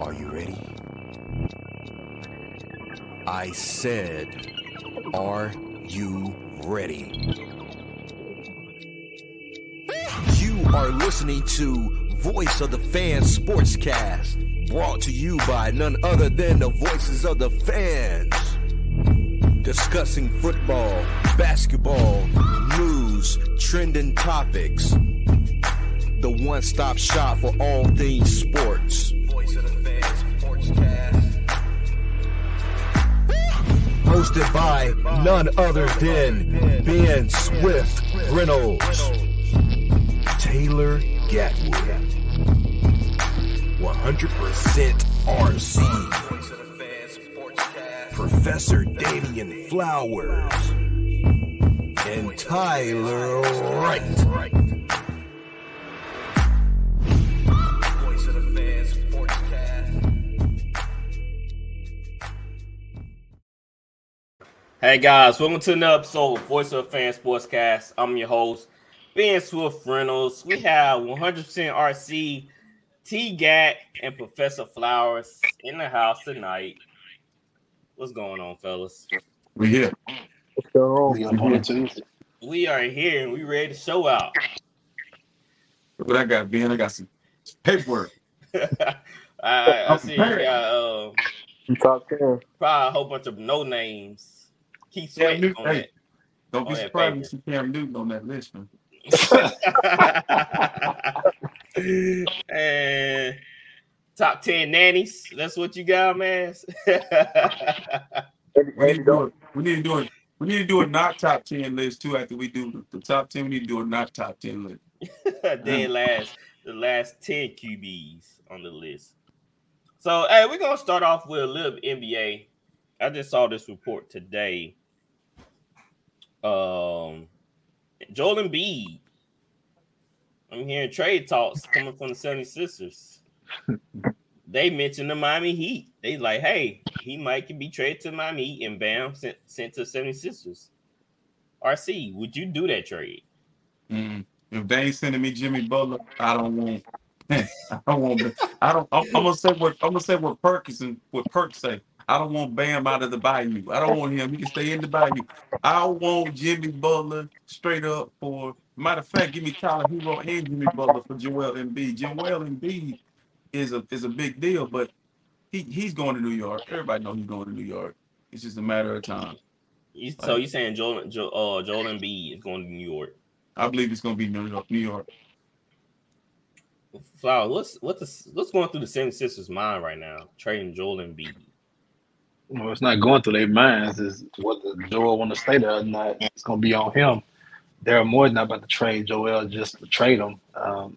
Are you ready? I said, Are you ready? You are listening to Voice of the Fans Sportscast, brought to you by none other than the voices of the fans. Discussing football, basketball, news, trending topics. The one stop shop for all things sports. Voice of the Fans Sportscast. Hosted by none other than Ben Swift Reynolds, Taylor Gatwood, 100% RC. Professor Damian Flowers and Tyler Wright. Hey guys, welcome to another episode of Voice of the Fan Sportscast. I'm your host, Ben Swift Reynolds. We have 100% RC, T Gat, and Professor Flowers in the house tonight. What's going on, fellas? We here. What's going on? We up on too. We are here and we ready to show out. Look what I got, Ben. I got some paperwork. I, I see you got uh, You top ten. probably a whole bunch of no names. Keep Cam sweating Newton. on Hey, don't be surprised paper. to see Cam Newton on that list, man. that. and top 10 nannies. That's what you got, man. We need to do it. We need to do it. We need to do a not top ten list too. After we do the, the top ten, we need to do a not top ten list. then last the last 10 QBs on the list. So hey, we're gonna start off with a little NBA. I just saw this report today. Um Joel Embiid. I'm hearing trade talks coming from the 76ers. they mentioned the Miami Heat. They like, hey, he might can be traded to Miami Heat and bam, sent, sent to 76ers. RC, would you do that trade? Mm. If they ain't sending me Jimmy Butler, I don't want. I don't want. I don't. I'm, I'm gonna say what I'm gonna say what Perkins and what Perk say. I don't want Bam out of the bayou. I don't want him. He can stay in the bayou. I want Jimmy Butler straight up for. Matter of fact, give me Tyler Herro and Jimmy Butler for Joel Embiid. Joel Embiid is a is a big deal, but he he's going to New York. Everybody knows he's going to New York. It's just a matter of time. You, so you saying Joel, Joel, uh, Joel Embiid is going to New York? I believe it's going to be New York. New York. Flower, what's what's the, what's going through the 76ers mind right now? Trading Joel Embiid. Well, it's not going through their minds. Is whether Joel want to stay there or not. It's going to be on him. They're more than about to trade Joel just to trade him. Um,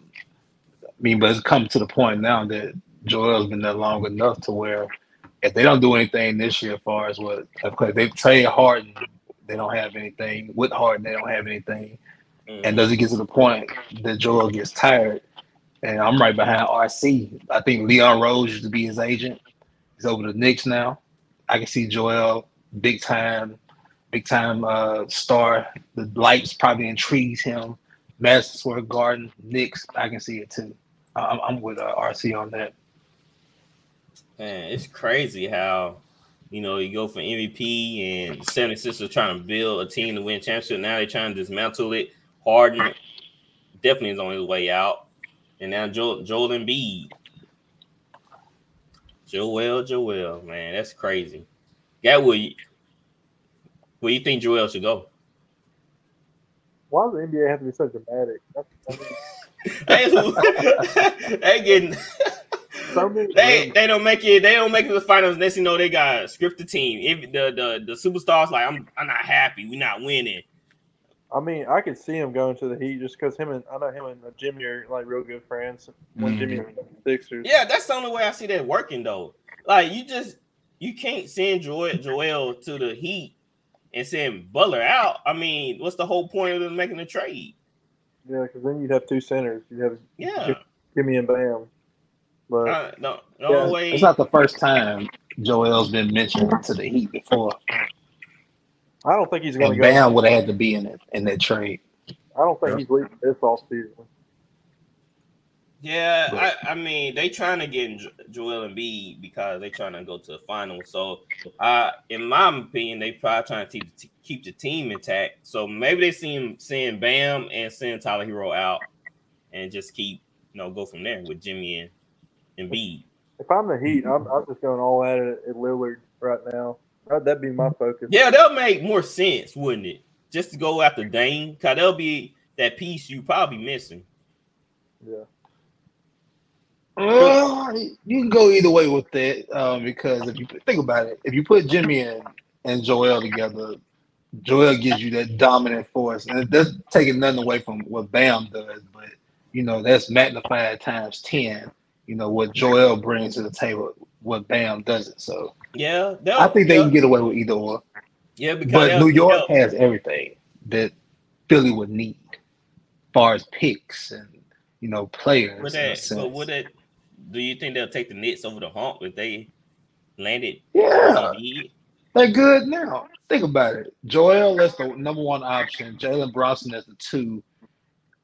I mean, but it's come to the point now that Joel's been there long enough to where if they don't do anything this year, as far as what because they trade Harden, they don't have anything. With Harden, they don't have anything. And does it get to the point that Joel gets tired? And I'm right behind RC. I think Leon Rose used to be his agent. He's over the Knicks now. I can see Joel, big time, big time uh, star. The lights probably intrigues him. Madison Square Garden, Knicks. I can see it too. I'm, I'm with uh, RC on that. Man, it's crazy how you know you go for MVP and the 76ers trying to build a team to win championship. Now they're trying to dismantle it. Harden definitely is on his way out, and now Joel, Joel Embiid. Joel, Joel, man, that's crazy. That where you, where you think Joel should go? Why does the NBA have to be so dramatic? They, they getting so they they don't make it. They don't make it to the finals. Next, you know, they got a scripted team. If the the the superstars like, I'm I'm not happy. We're not winning. I mean, I could see him going to the Heat just because him and I know him and Jimmy are like real good friends. When Mhm. Jimmy was the Sixers, Yeah, that's the only way I see that working though. Like you just you can't send Joel Joel to the Heat and send Butler out. I mean, what's the whole point of them making a trade? yeah, because then you'd have two centers. You'd have Yeah, Jimmy and Bam. But uh, no, the Yeah, way. It's not the first time Joel's been mentioned to the Heat before. I don't think he's going to go. Bam would have had to be in it in that trade. I don't think he's leaving this off season. Yeah, But- I, I mean they trying to get Jo- and Embiid because they trying to go to the final. So, uh, in my opinion, they probably trying to keep, to keep the team intact. So maybe they see him send Bam and send Tyler Herro out, and just keep you know go from there with Jimmy and Embiid. If I'm the Heat, I'm, I'm just going all at it at Lillard right now. That- That'd be my focus. Yeah, that'll make more sense, wouldn't it? Just to go after Dame, cause that'll be that piece you probably missing. Yeah. Uh, you can go either way with that um, because if you think about it, if you put Jimmy and, and Joel together, Joel gives you that dominant force, and that's taking nothing away from what Bam does, but you know that's magnified times ten. You know what Joel brings to the table, what Bam doesn't. So Yeah, no, I think they yeah, can get away with either or. Yeah, because But New York has everything that Philly would need, as far as picks and you know players. Would that, but would it? Do you think they'll take the Nets over the hump if they landed? yeah, they're good now. Think about it. Joel that's the number one option. Jalen Brunson as the two,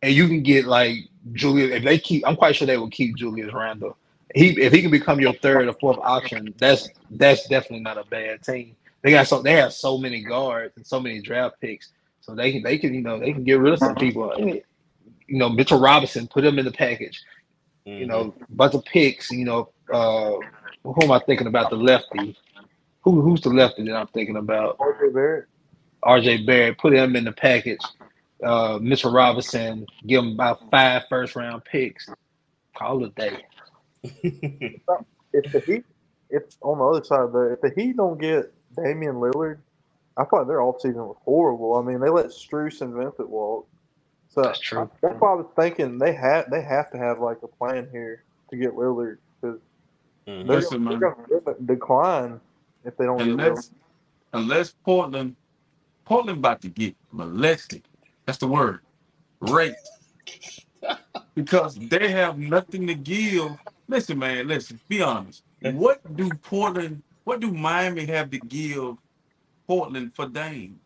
and you can get like Julius. If they keep, I'm quite sure they will keep Julius Randle. He if he can become your third or fourth option, that's that's definitely not a bad team. They got so they have so many guards and so many draft picks, so they can they can you know they can get rid of some people. You know Mitchell Robinson, put him in the package. You know, bunch of picks. You know, uh, who am I thinking about? The lefty. Who who's the lefty that I'm thinking about? RJ Barrett. RJ Barrett, put him in the package. Uh, Mitchell Robinson, give him about five first round picks. Call it a day. If the Heat, if on the other side of the, if the Heat don't get Damian Lillard, I thought their offseason was horrible. I mean, they let Strus and Vincent walk. So That's true. That's why I was thinking they have they have to have like a plan here to get Lillard because Mhm. they're, Listen, gonna, they're gonna decline if they don't get unless unless Portland Portland about to get molested. That's the word. Raped. because they have nothing to give. Listen, man, listen, be honest. What do Portland, what do Miami have to give Portland for Dame?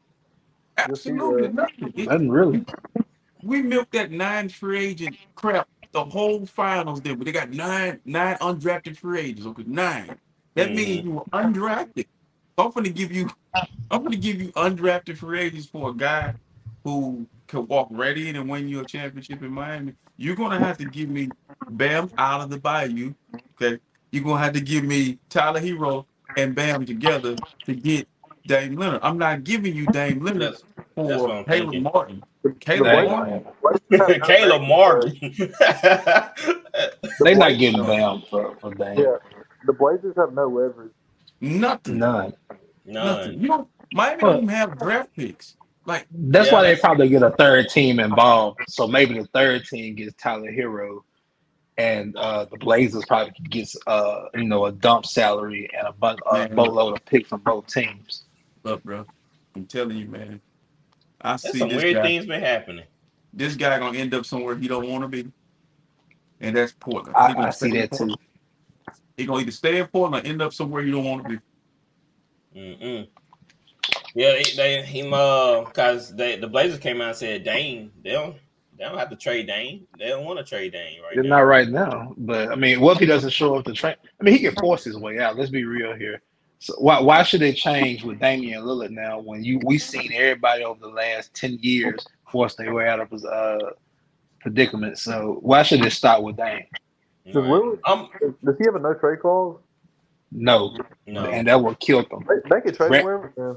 Absolutely nothing. Nothing really. we milked that nine free agent crap the whole finals did, but they got nine nine undrafted free agents. Okay, nine. That Mhm. means you were undrafted. I'm gonna give you I'm gonna give you undrafted free agents for a guy who could walk right in and win you a championship in Miami. You're gonna have to give me Bam out of the bayou. Okay. You're gonna have to give me Tyler Herro and Bam together to get Dame Leonard. I'm not giving you Dame Leonard That's, that's for Caleb. Martin. Caleb Martin. Blazers- Caleb Martin. They're not getting Bam for, for Dame. Yeah, the Blazers have no leverage. Nothing. None. Nothing. You don't Miami Huh. don't even have draft picks. Like That's Yeah, why they probably get a third team involved. So maybe the third team gets Tyler Herro, and uh, the Blazers probably gets uh, you know a dump salary and a, bu- a Man. boatload of picks from both teams. look, bro. I'm telling you, man. I That's see some this weird guy. things been happening. This guy gonna end up somewhere he don't want to be, and that's Portland. I, He gonna I see in that too. He gonna either stay in Portland or end up somewhere you don't want to be. Mm-mm. Yeah, they, they him uh because they the Blazers came out and said Dame they don't they don't have to trade Dame they don't want to trade Dame right They're now. not right now, but I mean, what if he doesn't show up to train? I mean, he can force his way out. Let's be real here. So why why should they change with Damian Lillard now when you we've seen everybody over the last ten years force their way out of his uh predicament? So why should it start with Dame? Does Lillard, Um, does he have a no trade clause? No, no. and that will kill them. They, they could trade Brett- for him. Yeah.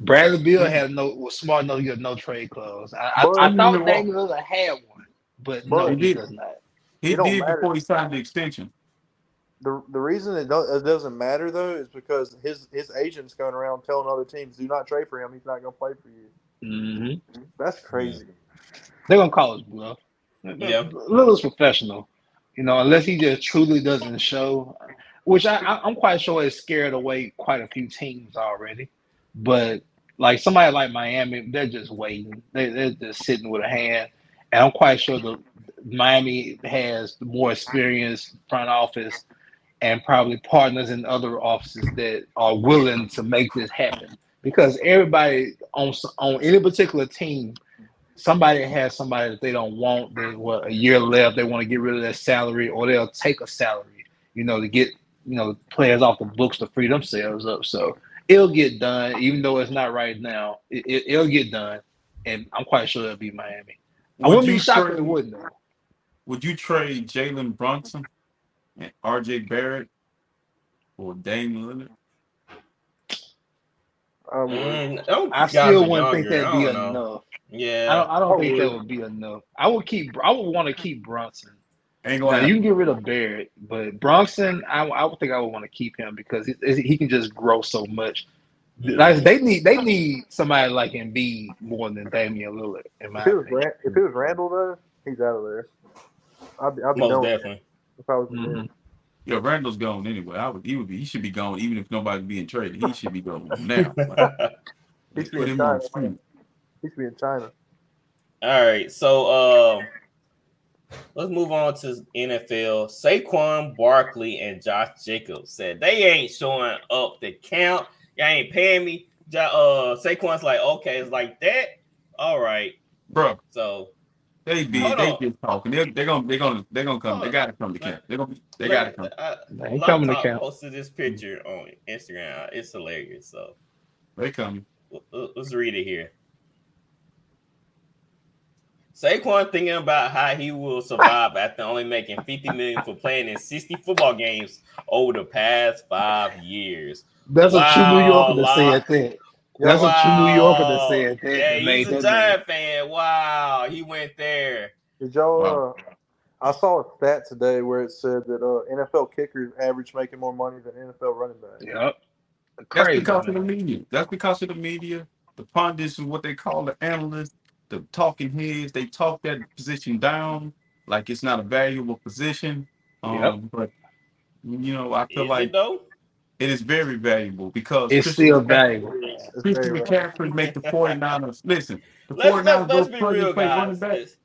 Bradley Beal had no was smart enough to get no trade clause. I, I, I thought know Damian Lillard had one, but no, he he did. does not. He It did matter. before he signed the extension. The the reason it, do, it doesn't matter though is because his his agent's going around telling other teams do not trade for him. He's not going to play for you. Mm-hmm. That's crazy. They're gonna call us bluff. Yeah. Lillard's professional, you know, unless he just truly doesn't show, which I, I, I'm quite sure has scared away quite a few teams already. But like somebody like Miami, they're just waiting. They, they're just sitting with a hand, and I'm quite sure the Miami has the more experienced front office and probably partners in other offices that are willing to make this happen. Because everybody on on any particular team somebody has somebody that they don't want, they what a year left, they want to get rid of their salary, or they'll take a salary, you know, to get you know players off the books to free themselves up. So it'll get done, even though it's not right now. It, it, it'll get done, and I'm quite sure it'll be Miami. I Would wouldn't you be shocked if it wouldn't. Though. Would you trade Jalen Brunson and RJ Barrett for Dame Lillard? I would. Mm, I still wouldn't think that'd be I don't know. enough. Yeah, I don't. I don't I think would. that would be enough. I would keep. I would want to keep Brunson. Ain't gonna you can get rid of Barrett, but Brunson, I, I would think I would want to keep him because he, he can just grow so much. Like they need they need somebody like Embiid more than Damian Lillard. In my If it was opinion. Ran- if it was Randle though, he's out of there. I'd be, I'd be most definitely. if I was Mhm. him. Yeah, Randle's gone anyway. I would. He would be. He should be gone even if nobody's being traded. He should be gone now. Like, He just should be in China. He should be in China. All right, so um, let's move on to NFL. Saquon Barkley and Josh Jacobs said they ain't showing up to count. Y'all ain't paying me. Jo- Uh, Saquon's like, okay, it's like that. All right, Bro, so they be Hold they on. just talking. They're, they're gonna they're gonna they're gonna come. Hold They gotta come to camp. They're gonna they gotta come. uh, They ain't coming to camp. posted this picture on Instagram. It's hilarious. So They coming. l- l- let's read it here. Saquon thinking about how he will survive after only making 50 million for playing in 60 football games over the past five years. That's a true New Yorker that Lon. said that. That's a true New Yorker that Wow. said that. Yeah, that made he's a that Giant fan. Wow, he went there. Did y'all? Wow. Uh, I saw a stat today where it said that uh, NFL kickers average making more money than NFL running backs. Yep. That's Crazy. because of the media. That's because of the media. The pundits and what they call the analysts, the talking heads. They talk that position down like it's not a valuable position. Um, Yep. But you know, I feel Is like it though? it is very valuable because It's Christian still McCaffrey- valuable. It's Christian very McCaffrey make the 49ers. Listen, the Let's, 49ers, let's, let's those be plug real, and play running guys. backs, Let's-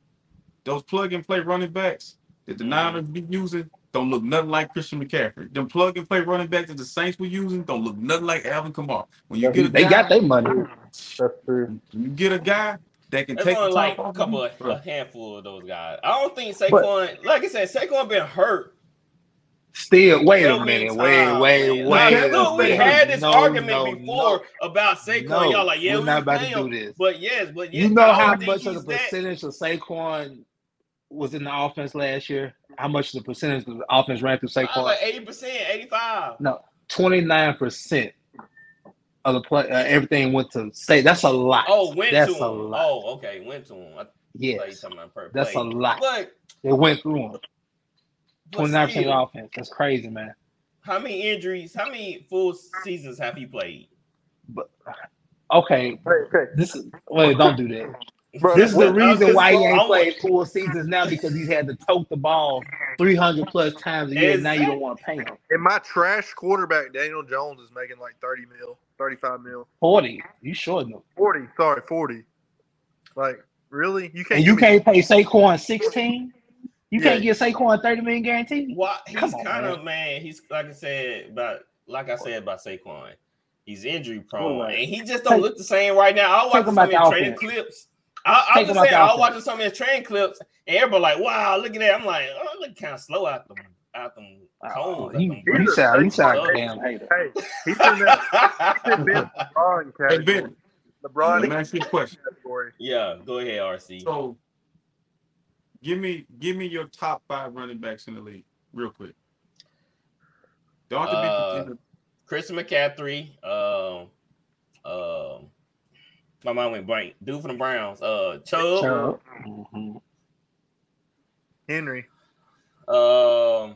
those plug and play running backs that the Mhm. Niners be using don't look nothing like Christian McCaffrey. Them plug and play running backs that the Saints were using don't look nothing like Alvin Kamara. When you get a They guy, got their money. That's true. you get a guy they can There's take only like a couple of, a handful of those guys. I don't think Saquon, but, like I said, Saquon been hurt. Still, wait a minute, wait, wait, wait. Look, we had this no, argument no, before no, about Saquon. Y'all like, yeah, we're not about to do this. But yes, but yes, you know how much of the percentage that. of Saquon was in the offense last year? How much of the percentage of the offense ran through Saquon? Like 80%, 85. No, 29% of the play. Uh, everything went to say. That's a lot. Oh, went That's to a him. lot. Oh, okay, went to him. I yes, talking about that's a lot. But, It went through him. Twenty nine percent still, offense. That's crazy, man. how many injuries? How many full seasons have he played? But okay, Hey, okay, this is wait. Don't do that. bro. This is the reason why he going- ain't I'm- played full seasons now because he's had to tote the ball 300 plus times a year. Now you don't want to pay him And my trash quarterback Daniel Jones is making like thirty mil, thirty five mil, 40. You sure enough. forty. Sorry, forty. Like really, you can't. And you can't pay Saquon 16? You can't Yeah. get Saquon 30 million guaranteed? Well, he's Come on, kind man. of man. He's like I said about like I said about Saquon. He's injury prone, Right. and he just don't Take- look the same right now. I was take watching some of his training clips. I, I Take was just out the saying, I was offense. watching some of his training clips, and everybody like, "Wow, look at that!" I'm like, "Oh, look kind of slow out them, out them Oh, cones." out you, them sound, you sound like a damn hater. Hey, he's in that he's in Ben LeBron Hey category. Ben, LeBron let me ask you a question. category. yeah, go ahead, RC. So, give me give me your top five running backs in the league, real quick. Don't have Uh, be. Christian McCaffrey. Um, um, my mind went blank. Dude from the Browns. Uh, Chubb. Chubb. Mhm. Henry. Um,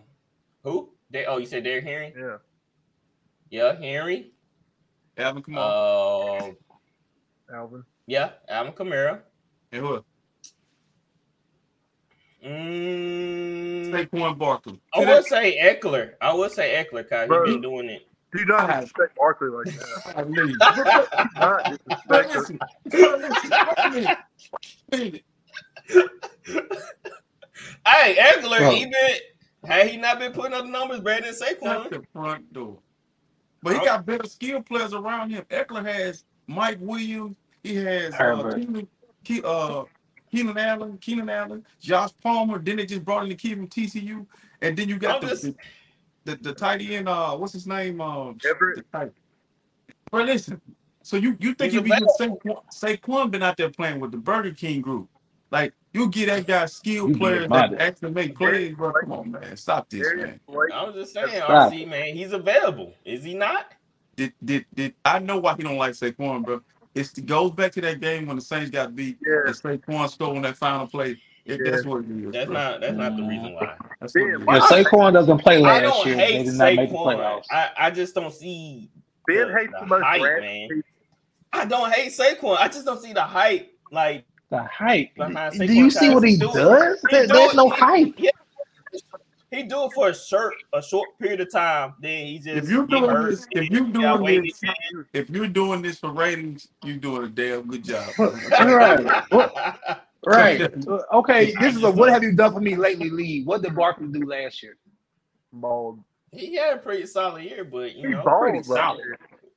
who? They, oh, you said Derrick Henry? Yeah. Yeah, Henry. Alvin Kamara Uh, Alvin. yeah, Alvin Kamara. and who? else? Mm, Saquon Barkley. I would say Ekeler. I would say Ekeler because Bro. he's been doing it. Do not I- disrespect Barkley like that. I leave. Not disrespect her. Listen, listen, wait a minute. Wait a minute. hey, Ekeler, Bro. He been had he not been putting up the numbers better than Shut Saquon. the front door. But he got better skill players around him. Ekeler has Mike Williams. He has uh, Keenan, Ke- uh, Keenan Allen, Keenan Allen, Josh Palmer. Then they just brought in the kid from TCU, and then you got the, just- the, the the tight end. Uh, what's his name? Um, Everett. the tight- listen. So you you think He's if you just Saquon, Saquon been out there playing with the Burger King group, like you get that guy skilled You players that it. actually make plays, bro. Come on, man, stop this, man. I was just saying, Stop. RC man, he's available. Is he not? Did did did I know why he don't like Saquon, bro? It's, it goes back to that game when the Saints got beat. Yeah. And Saquon scored on that final play. It, That's what it is. That's bro. not that's not the reason why. That's what it Yeah, why- Saquon doesn't play I last don't year, they hate did not make the Saquon. playoffs. I, I just don't see Ben the- hates the the most hype, man. I don't hate Saquon. I just don't see the hype. Like The hype. Behind Do you see what he Thompson. does? He There- do there's it. no He- hype. he do it for a short a short period of time. Then he just If you're doing hurt. this, if you're doing this, if you're doing this for ratings, you're doing a damn good job. Right. Right. Okay. This is a what have you done for me lately lead. What did Barkley do last year? Bald. he had a pretty solid year, but you He's know, bald, pretty bro. solid.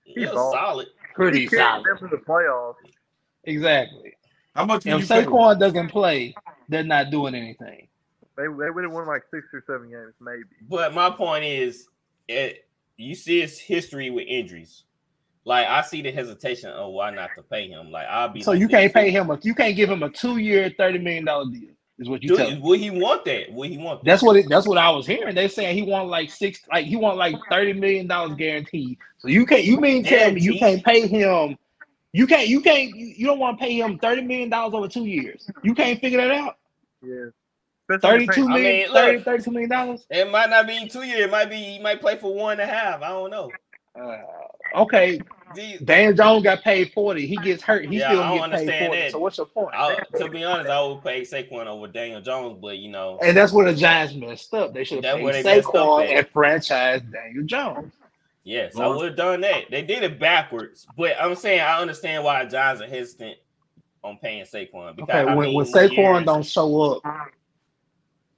he was bald. solid. Pretty He carried solid. them to the playoffs. Exactly. How much If you pay? Saquon doesn't play, they're not doing anything. They they would have won like six or seven games, maybe. But my point is, it, you see his history with injuries. Like I see the hesitation of why not to pay him. Like I'll be. So like you can't pay him a you can't give him a two year, thirty million dollar deal. Is what you Do, tell me. will he want that? Will he want that? That's what it, that's what I was hearing. They saying he want like six, like he want like thirty million dollars guaranteed. So you can't, you mean tell me you can't pay him? You can't, you can't, you you don't want to pay him thirty million dollars over two years. You can't figure that out. Yeah. Especially Thirty-two the I million, mean, look. 30, 32 million dollars. It might not be two years. It might be he might play for one and a half. I don't know. Uh, okay, The- Dan Jones got paid forty. He gets hurt. He Yeah, still I don't get paid understand forty. that. So what's your point? I, to be honest, I would pay Saquon over Daniel Jones, but you know, And that's where the Giants messed up. They should have where paid they messed up Saquon and franchise Daniel Jones. Yes, I would have done that. They did it backwards, but I'm saying I understand why John's are hesitant on paying Saquon because Okay, how when, many when Saquon years- don't show up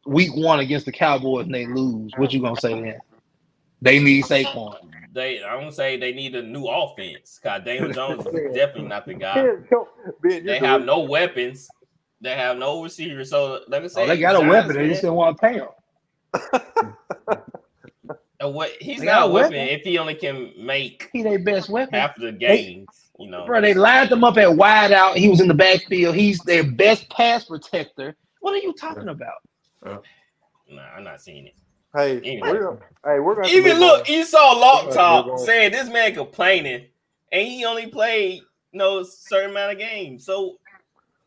week one against the Cowboys and they lose, what you gonna say then? They need Saquon. They, I'm gonna say they need a new offense. Cause Daniel Jones is definitely not the guy. Ben, yo, Ben, They have no weapons. They have no receivers. So like I say, Oh, they got a Giants, weapon. They just didn't want to pay him. uh, what he's They not got a a weapon weapon. if he only can make He their best weapon. after the games. You know, Bro, they lined him up at wide out. He was in the backfield. He's their best pass protector. What are you talking about? nah, I'm not seeing it. Hey, Anyway. we're hey, we're gonna Even look, you saw Lock Right, Talk saying this man complaining, and he only played you know certain amount of games. So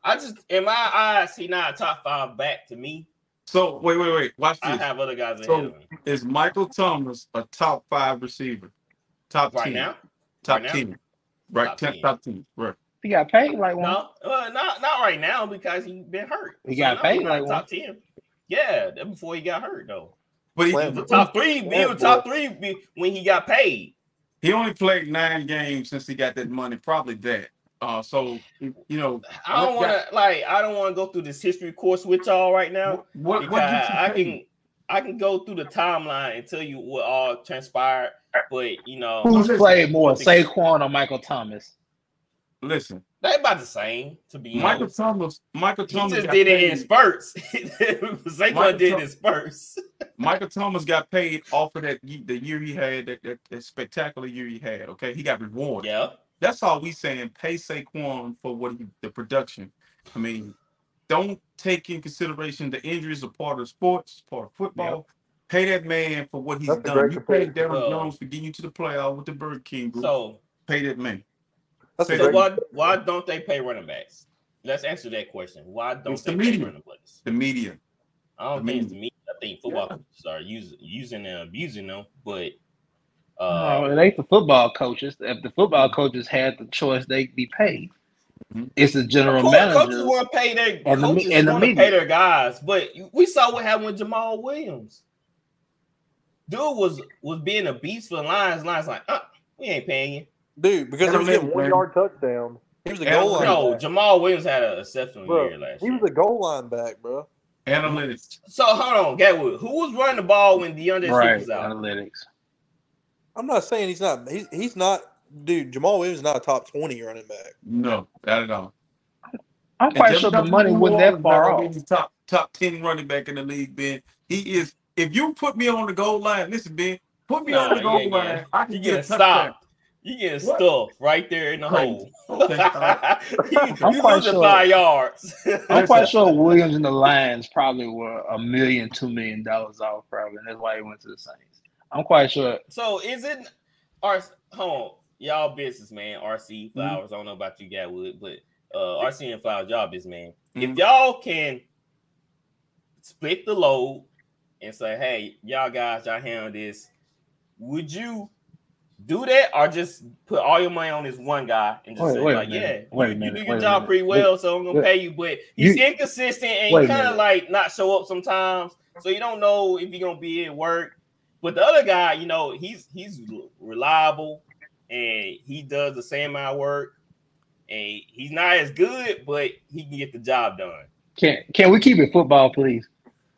I just in my eyes, he not a top five back to me. So wait, wait, wait. Watch I this. have other guys ahead So, of him Is Michael Thomas a top five receiver? Top right ten. now. Top right now? ten. Right. Top ten, 10. top ten. Right. He got paid like one. No, uh, not not right now because he been hurt. He got paid he's not like top ten. Yeah, that before he got hurt though. But he, He was a top three. He was top three be- when he got paid. he only played nine games since he got that money. Probably that. Uh, so you know I don't want to like. I don't want to go through this history course with y'all right now. what what gets you I can I can go through the timeline and tell you what all transpired, but you know Who's listen. played more, Saquon or Michael Thomas? Listen, they about the same. To be Michael honest, Thomas. Michael he Thomas just got did it in spurts. Saquon Michael did it Thom- in spurts. Michael Thomas got paid off of that the year he had that, that, that spectacular year he had. Okay, he got rewarded. Yeah, That's all we saying. Pay Saquon for what he the production. I mean, don't take in consideration the injuries are part of sports, part of football. Pay that man for what he's That's a done. great You paid comparison. Darren Well- Jones for getting you to the playoff with the Burger King group. so pay that man. That's a So so great, why why don't they pay running backs? Let's answer that question. Why don't It's they the pay media. running backs? The media. I don't The think it's the media. I think football Yeah. coaches are using using and abusing them, but no, uh, it ain't the football coaches. If the football coaches had the choice, they'd be paid. Mhm. It's the general Coach- manager. Coaches want to pay their and the coaches and the want to media. pay their guys, but we saw what happened with Jamaal Williams. Dude was was being a beast for the Lions. Lions like, uh, we ain't paying you. dude, because he was Analytics, getting one yard touchdown. He was a goal line. No, back. Jamaal Williams had an exceptional Bro, year last he year. was a goal line back, bro. Analytics. So hold on, Gatwood. Who was running the ball when D'Andre Swift right, was out? analytics. I'm not saying he's not. He's he's not. Dude, Jamaal Williams is not a top twenty running back. No, not at all. I'm quite sure the money New wasn't that Orleans far off. gonna be the top top ten running back in the league, Ben. He is. If you put me on the goal line, listen, Ben, put me on the goal yeah, line. yeah. I can You get getting a touchdown. stopped. You getting What? stuffed right there in the Right. hole. Oh, okay, you I'm you quite losing sure- five yards. I'm quite sure Williams and the Lions probably were a million, two million dollars off, probably, and that's why he went to the Saints. I'm quite sure. so is it our hold on, y'all business man, RC Flowers. I don't know about you, Gatwood, but uh RC and Flowers, y'all business man. If Mhm. y'all can split the load and say, hey, y'all guys, y'all handle this, would you do that or just put all your money on this one guy and just Wait- say, wait like, yeah, Wait you, you do your job pretty well, so I'm gonna Wait- pay you, but he's You- inconsistent and Wait a kind of like not show up sometimes, so you don't know if you're gonna be at work. But the other guy, you know, he's he's reliable and he does the same amount of work, and he's not as good, but he can get the job done. Can can we keep it football, please?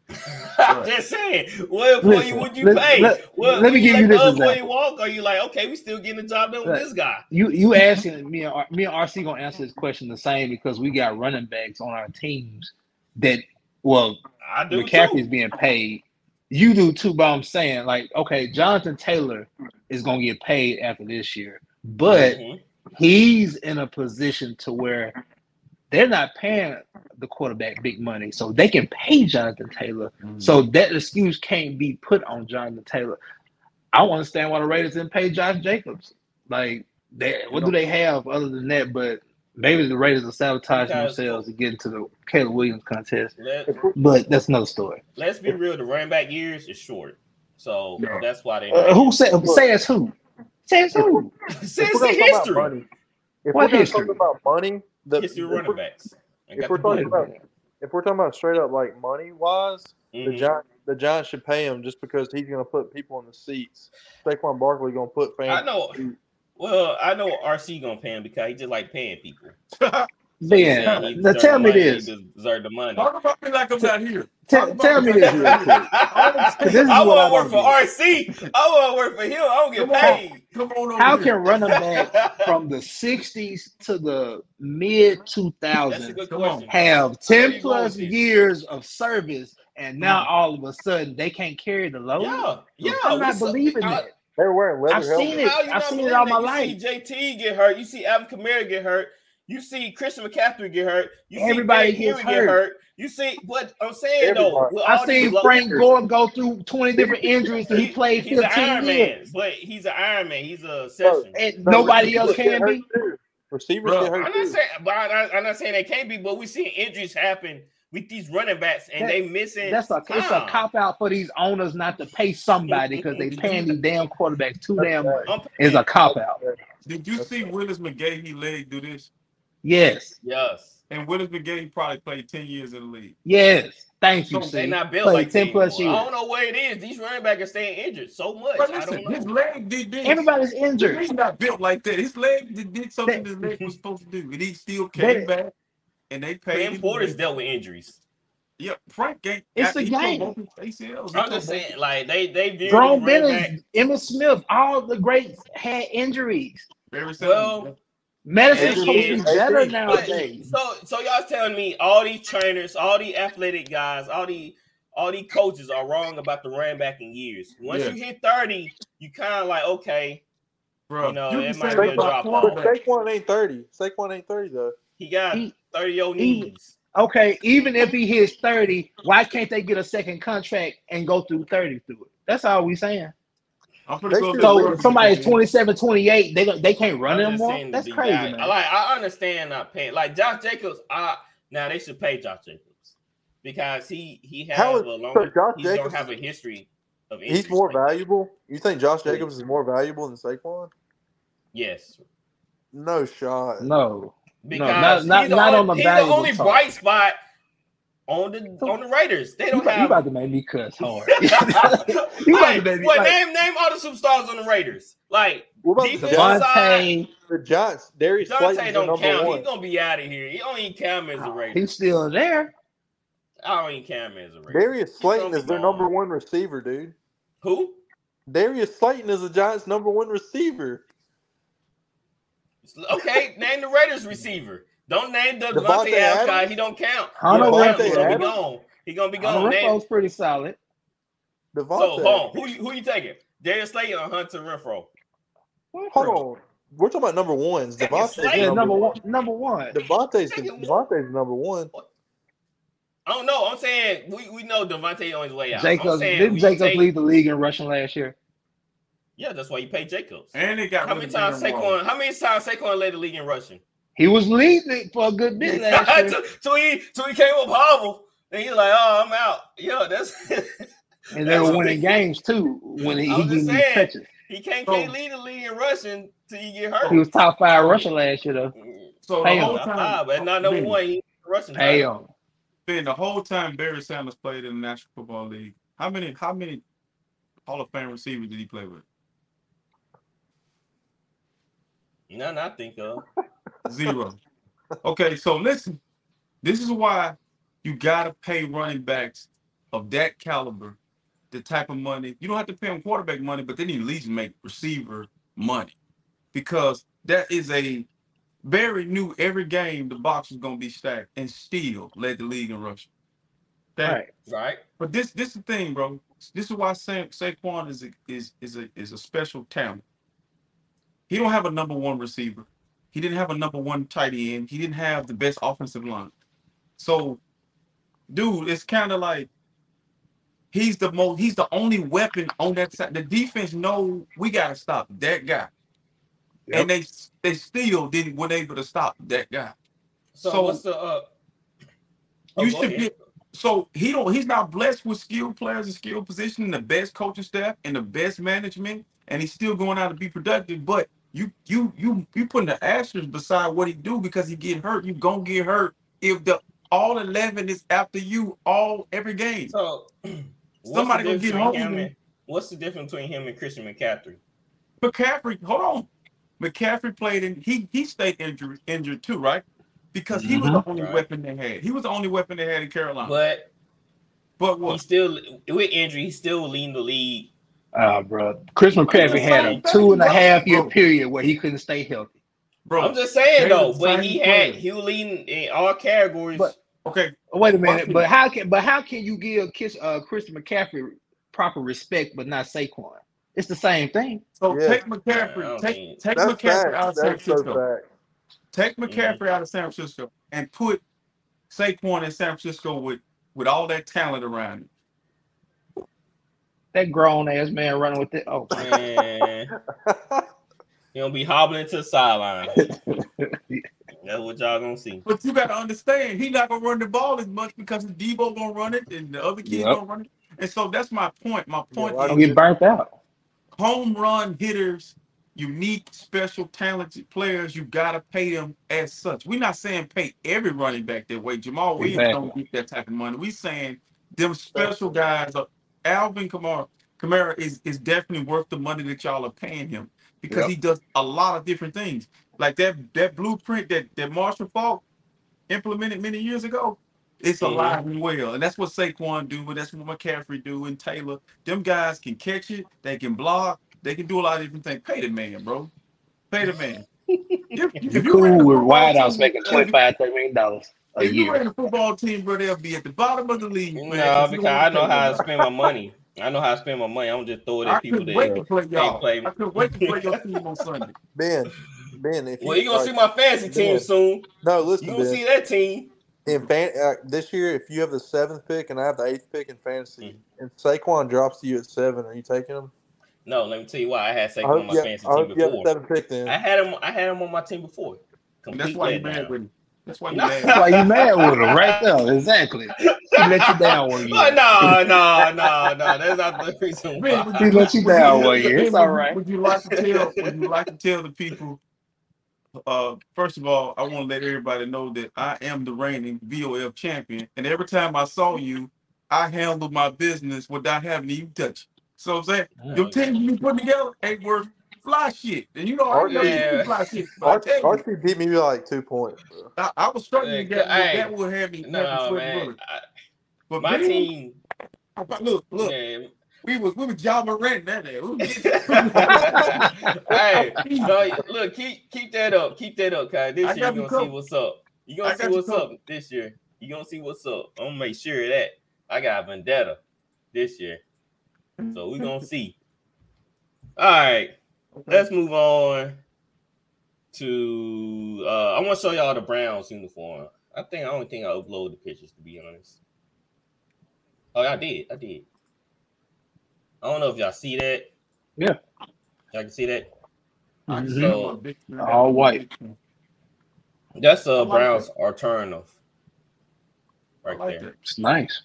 I'm just saying, what employee Listen, would you let- pay? let- What- let me give you this the employee example. walk? Or you like, okay, we still getting the job done with this guy? You you asking me and R- me and RC gonna answer this question the same because we got running backs on our teams that well I do McCaffrey's too. being paid. You do too, but I'm saying like okay, Jonathan Taylor is gonna get paid after this year, but Mhm. he's in a position to where they're not paying the quarterback big money, so they can pay Jonathan Taylor. Mm-hmm. So that excuse can't be put on Jonathan Taylor. I don't understand why the Raiders didn't pay Josh Jacobs. Like, they, what do they have other than that? But maybe the Raiders are sabotaging Because- themselves to get into the Caleb Williams contest. Let, But that's another story. let's be real. The running back years is short, so Yeah. that's why they. Uh, who said? Says who? Says who? Since If we're the about history, money, if What we're gonna history? talk about money, the, history if, running backs. If we're talking about if we're talking about straight up like money wise, the Mhm. Giants the Giants should pay him just because he's going to put people in the seats. Saquon Barkley going to put fans. I know. Well, I know RC gonna pay him because he just like paying people. Ben, Saying now deserve tell the me money, this. He deserve the money. Talk about me like I'm not here. Tell, tell me this real quick. This is I what I want to work wanna for RC. I want to work for him. I don't get Come on. paid. Come on over How here. can running back from the 60s to the mid That's a 2000s good Come on. question. have 10 plus going with this. years of service and now all of a sudden they can't carry the load? Yeah, yeah. I'm not what's up? believing I- that. They were wearing leather I've helmets. seen it. I've seen it all that? my you life. see JT get hurt. You see Alvin Kamara get hurt. You see Christian McCaffrey get hurt. You see Everybody Derrick gets hurt. get hurt. You see what I'm saying though. Everybody. with I've seen lo- Frank Gore go through 20 different injuries and he played he's an 15 Iron Man, years. but he's an Iron Man. He's a Bro, session. And No, nobody receivers else get can hurt be. too. Receivers Bro, get hurt I'm not saying, but I, I'm not saying they can't be. But we see injuries happen with these running backs, and That- they missing. That's a it's a cop out for these owners not to pay somebody because they paying these damn quarterbacks too damn much. It's a cop out. Did you see Willis McGahee leg do this? Yes. yes. And Willis McGahee probably played 10 years in the league. Yes. Thank you, So They see. not built Played like 10 plus years. plus I don't know what it is. These running backs are staying injured so much. But I listen, don't know. his leg did this. Everybody's He's not built like that. His leg did, did something They- his leg was supposed to do, and he still They- came back. And they paid Cam him. Porter's dealt with injuries. Yeah, Frank ain't. It's the game. both his ACLs. I'm just saying, like they they view Jerome these running Bennett, backs- Emmitt Smith, all the greats had injuries. Very Well, soon. Medicine's Yeah, supposed to be better But- But, nowadays. so so y'all telling me all these trainers, all these athletic guys, all the all these coaches are wrong about the running back in years. Once Yeah. you hit 30, you kind of like, okay, Bro, you know, you it can might be a drop-off. Saquon ain't thirty. Saquon ain't thirty though. he got He- 30 year old knees. Okay, even if he hits 30, why can't they get a second contract and go through 30 through it? That's all we saying. I'm pretty sure So working somebody's with 27, 28, they, they can't run I'm anymore? That's crazy, guy- man. Like I understand not paying. Like Josh Jacobs, I now they should pay Josh Jacobs because he he has How a is- so longer. Josh He's gonna Jacobs have a history of injuries. He's more valuable. You think Josh Jacobs is more valuable than Saquon? Yes, No shot. No. Because not- he's, the, not only, on the he's the only side. bright spot on the on the Raiders. They You, don't about- you have. about to make me cuss hard. you you about to make me what like name name all the superstars on the Raiders? Like What about the Defense Giants? Davante, The Giants. Darius Dante don't count. one. He's gonna be out of here. He don't even count him as a oh, Raider. he's still there. I don't even count him as a Raider. Darius Slayton is their gone. number one receiver, dude. Who? Darius Slayton is the Giants' number one receiver. Okay, name the Raiders receiver. Don't name the Davante Davante Adams guy. He don't count. I don't know He what He's gonna be gone. He gonna be gone. Name- Renfrow's pretty solid. So hold on. Who you, who you taking? Darius Slay or Hunter Renfrow? Hold on. We're talking about number ones. Second Davante's. Yeah, number, number one. one. Number one. Davante's Second Davante's number one. I don't know. I'm saying we, we know Davante on his way out. I'm Jacobs saying didn't we take- lead the league in rushing last year? Yeah, that's why you pay Jacobs. And they got How many times Jalen Warren. Saquon? How many times Saquon led the league in rushing? He was leading it for a good bit last year, till, till he till he came up hobble, and he's like, "Oh, I'm out." Yeah, that's and they were winning what- games too when he, I he was getting just these saying. touches. he can't, So- can't lead the league in rushing till you get hurt. He was top five rusher last year though. So Pay the him. whole Not time, five, but not number one. He rushing. Hey, title. Ben, the whole time Barry Sanders played in the National Football League, how many how many Hall of Fame receivers did he play with? None I think of. Zero. okay, so listen, this is why you gotta pay running backs of that caliber the type of money. You don't have to pay them quarterback money, but they need to at least make receiver money because that is a very new. every game the box is gonna be stacked and still led the league in rushing. Okay? right. Right? But this this is the thing, bro. This is why Sa- Saquon is a, is is a is a special talent. He don't have a number one receiver. He didn't have a number one tight end. He didn't have the best offensive line. So, dude, it's kind of like he's the most. He's the only weapon on that side. The defense know we gotta stop that guy, Yep. and they they still didn't weren't able to stop that guy. So, So- what's the uh? oh, You go should ahead. get so he don't he's not blessed with skilled players and skilled position and the best coaching staff and the best management, and he's still going out to be productive. But you you you you putting the asterisk beside what he do because he get hurt. You gonna get hurt if the all eleven is after you all every game. So, what's Somebody gonna difference get between hold of him him. and- What's the difference between him and Christian McCaffrey? McCaffrey, hold on. McCaffrey played and he he stayed injured injured too, right? Because he was the mm-hmm. only Right. weapon they had. He was the only weapon they had in Carolina. But, But what? he still with injury, he still leading the league. Uh, bro. Chris McCaffrey had a two and a half year period where he couldn't stay healthy. Bro, I'm just saying though, the but he had players. he was leading in all categories. But- okay, Wait a minute, but how can but how can you give Kiss uh Christian McCaffrey proper respect but not Saquon? It's the same thing. So Yeah. take McCaffrey, take take That's McCaffrey out of. San That's Francisco. fact. Take Mm-hmm. McCaffrey out of San Francisco and put Saquon in San Francisco with with all that talent around him. That grown ass man running with it. Oh, Man, he gonna be hobbling to the sideline. That's what y'all gonna see. But you got to understand, he's not gonna run the ball as much because Deebo gonna run it and the other kids Yep. gonna run it. And so that's my point. My point why is don't get burnt out. home run hitters, unique, special, talented players, you gotta pay them as such. We're not saying pay every running back that way. Jamaal Williams Exactly. don't get that type of money. We saying them special guys. Are, Alvin Kamara, Kamara is is definitely worth the money that y'all are paying him because Yep. he does a lot of different things. Like that that blueprint that that Marshall Faulk implemented many years ago. It's Mhm. alive and well, and that's what Saquon do, and that's what McCaffrey do, and Taylor. Them guys can catch it, they can block, they can do a lot of different things. Pay the man, bro. Pay the man. If, if You you cool ran a with football wideouts team- making if you- 25 30 million dollars a If you year. ran a football team, bro, they'll be at the bottom of the league. man, No, 'cause you because I know how pay to spend my money. I know how to spend my money. I'm just throw it I at people couldn't wait to that. play y'all. play. I couldn't wait to play your team on Sunday. Ben, Ben, if Well, you gonna see my fantasy team soon. no, listen, You listen, gonna Ben. see that team. in fan uh, this year, if you have the seventh pick and I have the eighth pick in fantasy, Mm. and Saquon drops to you at seven, are you taking him? No, let me tell you why. I had I Saquon on my you fantasy I hope team you have the before. pick then. I had him. I had him on my team before. And that's why you letdown. mad with him. That's why you mad. That's why you mad with him right there. Exactly. He let you down one Oh, year. no, no, no, no. That's not the reason Ben, would why. He let you would down you- one year. It's Ben, all would you- right. Would you like to tell? Would you like to tell the people? Uh, first of all, I want to let everybody know that I am the reigning VOF champion, and every time I saw you, I handled my business without having you touch. it. So I'm saying, your team you put together ain't worth fly shit, and you know I know you Yeah. do fly shit. but I RC, tell you, RC beat me by like two points. I, I was struggling to get Hey, that would have me. No, man. I, But my Ben, team. I- look, look, Man. we was we was John Moran that day. We was getting- hey, no, look, keep keep that up, keep that up, cause this I year you you gonna see what's up. You gonna I see got you what's up this year. You gonna see what's up. I'm gonna make sure of that I got a vendetta this year. So we gonna see. All right, let's move on to. uh I want to show y'all the Browns uniform. I think I don't think I uploaded the pictures to be honest. Oh, I did. I did. I don't know if y'all see that. Yeah. Y'all can see that. I can Mhm. see I'm a big fan. All white. That's I a like Browns alternative. Right like there. that. It's nice.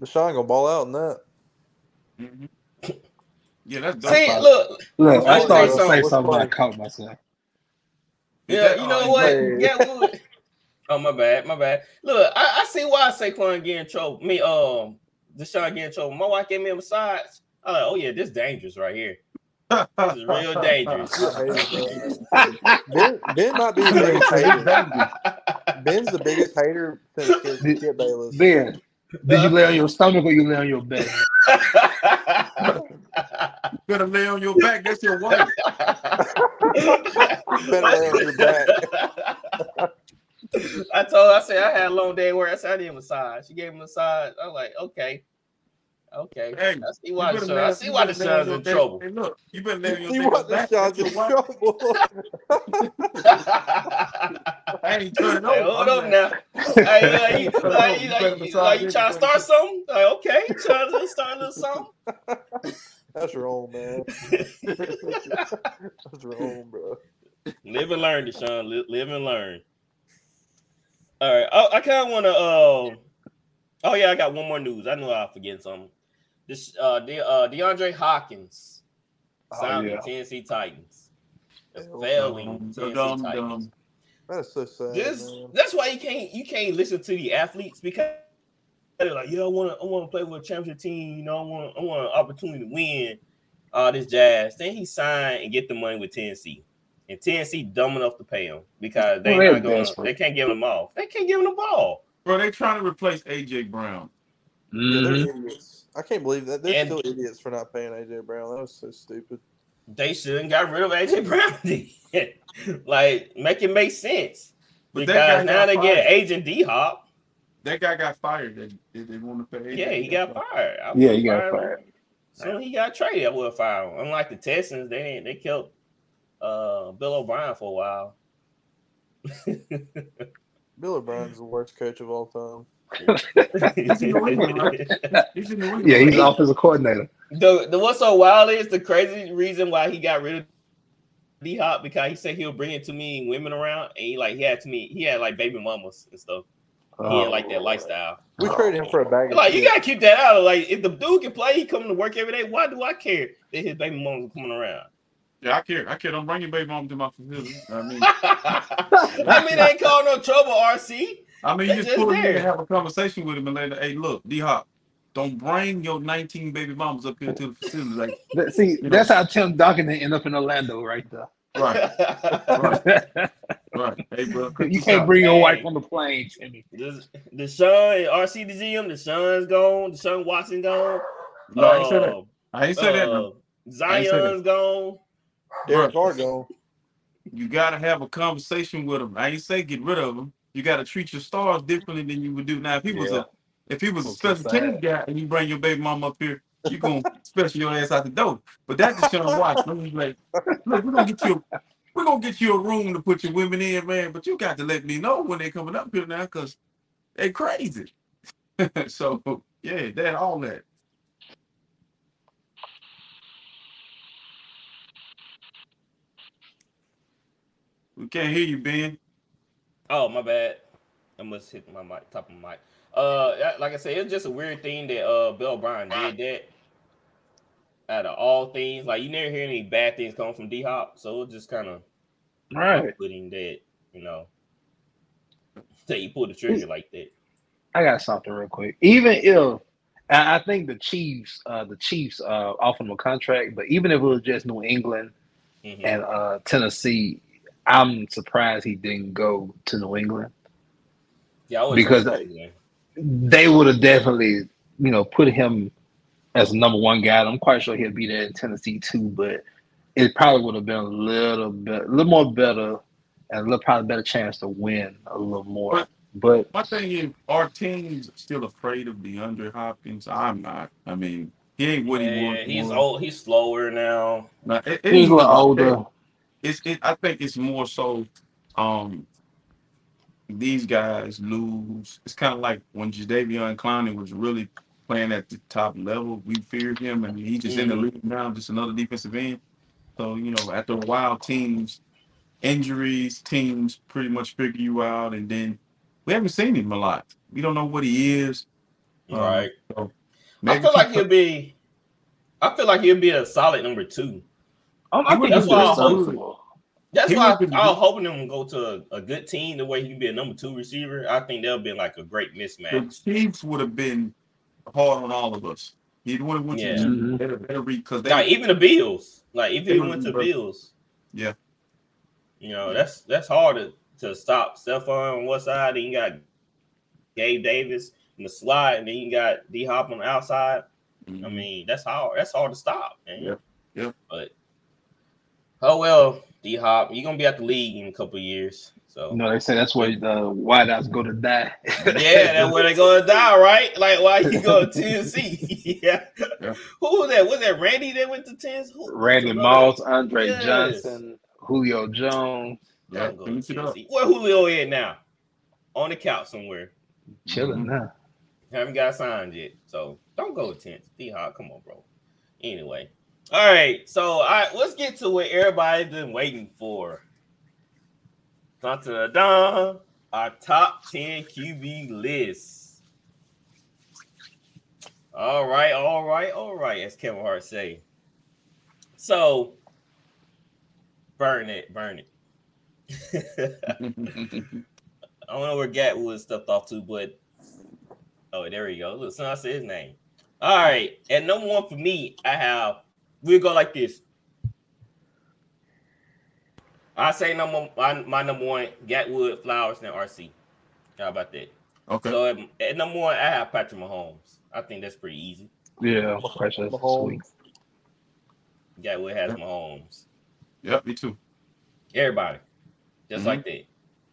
Deshaun gonna ball out in that. Mhm. Yeah, that's dope. See, fine. look, Look, I I'll started tell to say something. something. I caught myself. Yeah, that- you know is what? that- Yeah, what? Oh my bad, my bad. Look, I, I see why Saquon get in trouble. Me, um, Deshaun get in trouble. My wife gave me a massage. I'm like, oh yeah, this dangerous right here. This is real dangerous. Ben, ben might be the biggest hater. Ben's the biggest hater since Skip, Did- Skip Bayless. Ben, did you lay on your stomach or you lay on your back? You better lay on your back. That's your wife. Better lay on your back. I told her, I said I had a long day at work. I said I need a massage. She gave me a massage. I was like, okay. Okay. Hey, I see why better the lay- I see why the better son's in back. trouble. Hey, look, you better lay on your See nigga's what back. Deshaun's That's in trouble. I ain't turning Hey, over. hold I'm up like, now. Hey, like, you, Hold like, on, you, you like, you, like, you trying to start everybody. something? Like, okay, trying to start a little something. That's wrong, man. That's wrong, bro. Live and learn, Deshaun. Live, live and learn. All right. I, I kind of want to. Uh, oh yeah, I got one more news. I knew I was forgetting something. This uh, De, uh DeAndre Hopkins Oh, signed yeah. with Tennessee Titans. The Hell, failing dum, Tennessee dum, Titans. dum. That's so sad, This man. that's why you can't you can't listen to the athletes because they're like, yeah, I want to I want to play with a championship team. You know, I want I want an opportunity to win. All this jazz. Then he signed and get the money with Tennessee, and Tennessee dumb enough to pay him because they Well, not gonna they can't give him off. They can't give him the ball. Bro, they trying to replace AJ Brown. Yeah, they're Mhm. idiots. I can't believe that. They're And- still idiots for not paying AJ Brown. That was so stupid. They shouldn't got rid of AJ Brown. like make it make sense But because now got they get fired. Agent D Hop. That guy got fired. They, they, they want to pay Yeah, he got fired. I Yeah, he got fired So he got traded. I would have fired him. Unlike the Texans, they didn't. They kept uh, Bill O'Brien for a while. Bill O'Brien's the worst coach of all time. He's England, right? He's in New England. Yeah, he's right? offensive coordinator. the, the what's so wild is the crazy reason why he got rid of D Hop because he said he'll bring it too many women around and he like he had too many he had like baby mamas and stuff. He didn't oh, like that lifestyle. We traded him for a bag of Like you gotta keep that out. Of, like if the dude can play, he coming to work every day. Why do I care that his baby mamas coming around? Yeah, I care. I care. Don't bring your baby mom to my facility. I mean, I mean, they ain't call no trouble, RC. I mean, They you just just pull him in there. and have a conversation with him and let him, hey, look, D Hop, don't bring your 19 baby mamas up here to the facility. Like, See, You know. that's how Tim Duncan ended up in Orlando right there. right, right. Hey, bro, cut you can't bring your Hey. wife on the plane, Timmy. The son, RC the GM, Deshaun's gone, The son Watson gone. No, I ain't say that. Uh, I ain't say that. No. uh, I ain't say that. Zion's gone. Derek Bro, Carr gone. You gotta have a conversation with him. I ain't say get rid of him. You gotta treat your stars differently than you would do now. If he was Yeah. a if he was a special teams guy and you bring your baby mom up here, you gonna special your ass out the door. But that's Deshaun Watson. He's like, look, we're gonna get you we're gonna get you a room to put your women in, man. But you got to let me know when they coming up here now, cause they crazy. so yeah, that all that. We can't hear you, Ben. Oh, my bad. I must hit my mic, top of my mic. Uh, like I said, it's just a weird thing that uh Bill O'Brien did that. Out of all things, like you never hear any bad things come from D Hop, so it's just kind of Right. putting that, you know, that you pull the trigger like that. I got something real quick. Even if I think the Chiefs, uh, the Chiefs uh, offered him a contract, but even if it was just New England Mhm. and uh, Tennessee, I'm surprised he didn't go to New England. Yeah, I because say I- so, yeah. They would have definitely, you know, put him as number one guy. I'm quite sure he'll be there in Tennessee too, but it probably would have been a little bit, a little more better and a little probably better chance to win a little more. But- But My thing is, our team's still afraid of DeAndre Hopkins. I'm not. I mean, he ain't what he Yeah, was. he's was. old. He's slower now. Now, it, it he's a little older. It's. It, I think it's more so. Um, these guys lose. It's kind of like when Jadeveon Clowney was really playing at the top level. We feared him, and he's just in the Mhm. league now, just another defensive end. So you know, after a while, teams injuries, teams pretty much figure you out, and then we haven't seen him a lot. We don't know what he is. Um, Right. so I feel like he- he'll be. I feel like he'll be a solid number two. I, I think That's he's why I'm hoping. serviceable. That's He why I, I was hoping him to go to a, a good team the way he can be a number two receiver. I think that'll be like a great mismatch. the mismatch. Chiefs would have been hard on all of us. He would have went Yeah. to Mhm. better, better read because they Like even the Bills, like if They he went to better. Bills, Yeah. you know that's that's hard to, to stop. Stefon on one side, then you got Gabe Davis in the slot, and then you got D Hop on the outside. I Mhm. mean, that's hard. That's hard to stop, man. Yep, yep. But oh well, D Hop, you're gonna be at the league in a couple of years. So You know, they say that's where the wideouts go to die. yeah, that's where they gonna die, right? Like why you go to Tennessee? yeah. Yeah. Who was that? Was that Randy that went to Tennessee? Who- Randy Moss, Andre Yes. Johnson, Julio Jones, Yeah, go to finish it up. Tennessee. Where Julio at now? On the couch somewhere. chilling now. Haven't got signed yet. So don't go to Tennessee. D Hop, come on, bro. Anyway. All right. So all right, let's get to what everybody's been waiting for. Dun, dun, dun, our top 10 QB list. All right, all right, all right, as Kevin Hart say. So burn it, burn it. I don't know where Gatwood stepped off to, but oh, there we go. Look, son, I said his name. All right, and number one for me, I have. We'll go like this. I say number my, my number one, Gatwood, Flowers, and RC. How about that? okay. So at, at number one, I have Patrick Mahomes. I think that's pretty easy. Yeah, precious. Mahomes. Sweet. Gatwood has Yeah. Mahomes. Yep, me too. Everybody, just Mhm. like that.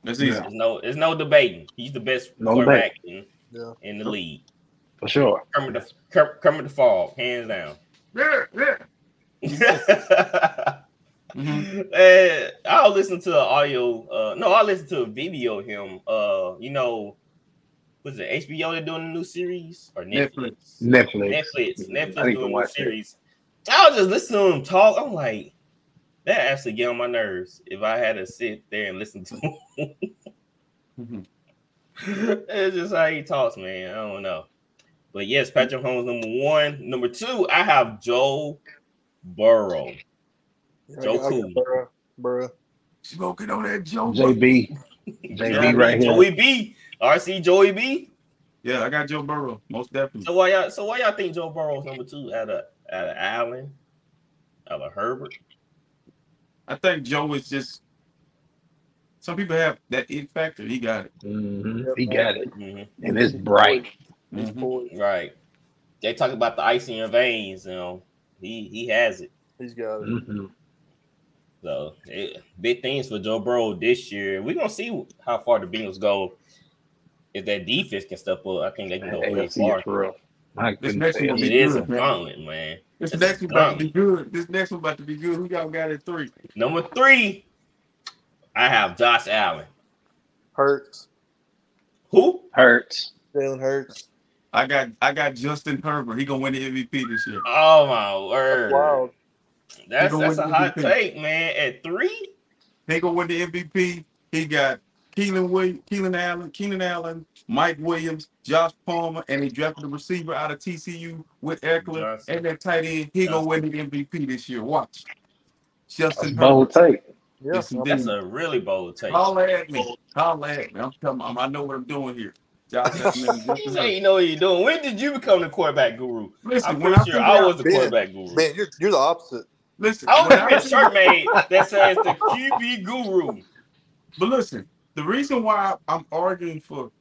That's easy. There's no, there's no debating. He's the best No quarterback in, Yeah. in the league. For sure. Kermit the Ker- Kermit the Frog, hands down. Yeah, yeah. mm Uh, I'll listen to an audio. Uh, no, I'll listen to a video of him. Uh, you know, was it HBO? They're doing a new series or Netflix? Netflix. Netflix. I Netflix doing a new series. I was just listening to him talk. I'm like, that actually get on my nerves if I had to sit there and listen to him. Mhm. it's just how he talks, man. I don't know. But yes, Patrick Holmes number one. Number two, I have Joe Burrow. Yeah, Joe I got- I got Cool. Burrow, Burrow. Smoking on that Joe. JB. JB Joey- right here. Joey B. RC Joey B. Yeah, I got Joe Burrow, most definitely. So why y'all so why y'all think Joe Burrow's number two out of out of Allen, out of Herbert? I think Joe is just. Some people have that it factor. He got it. Mhm. He got it. Mhm. And it's bright. He's Mhm. Right. They talk about the ice in your veins, you know. He he has it. He's got it. So it, big things for Joe Burrow this year. We're gonna see how far the Bengals go. If that defense can step up, I think they can go pretty AFC far. for real. This next say one it. be It is a good, man. gauntlet, man. This It's next one about to be good. This next one about to be good. Who y'all got at three? Number three, I have Josh Allen. Hurts. Who? Hurts. Jalen Hurts. I got I got Justin Herbert. He gonna win the MVP this year. Oh my word! Wild. That's that's a hot MVP. take, man. At three, He gonna win the MVP. He got Keelan Williams, Keelan Allen, Keenan Allen, Mike Williams, Josh Palmer, and he drafted a receiver out of TCU with Eckler Johnson. and that tight end. He gonna win the MVP this year. Watch. That's Justin bold take. Yeah. Yes, I'm- that's a really bold take. Holla at me. Holla at me. I'm telling you, I know what I'm doing here. Josh You say you know what you're doing. When did you become the quarterback guru? Listen, I'm when pretty sure figure I was the quarterback guru. Man, you're, you're the opposite. Listen, I when want to be a shirt made that says the QB guru. But listen, the reason why I'm arguing for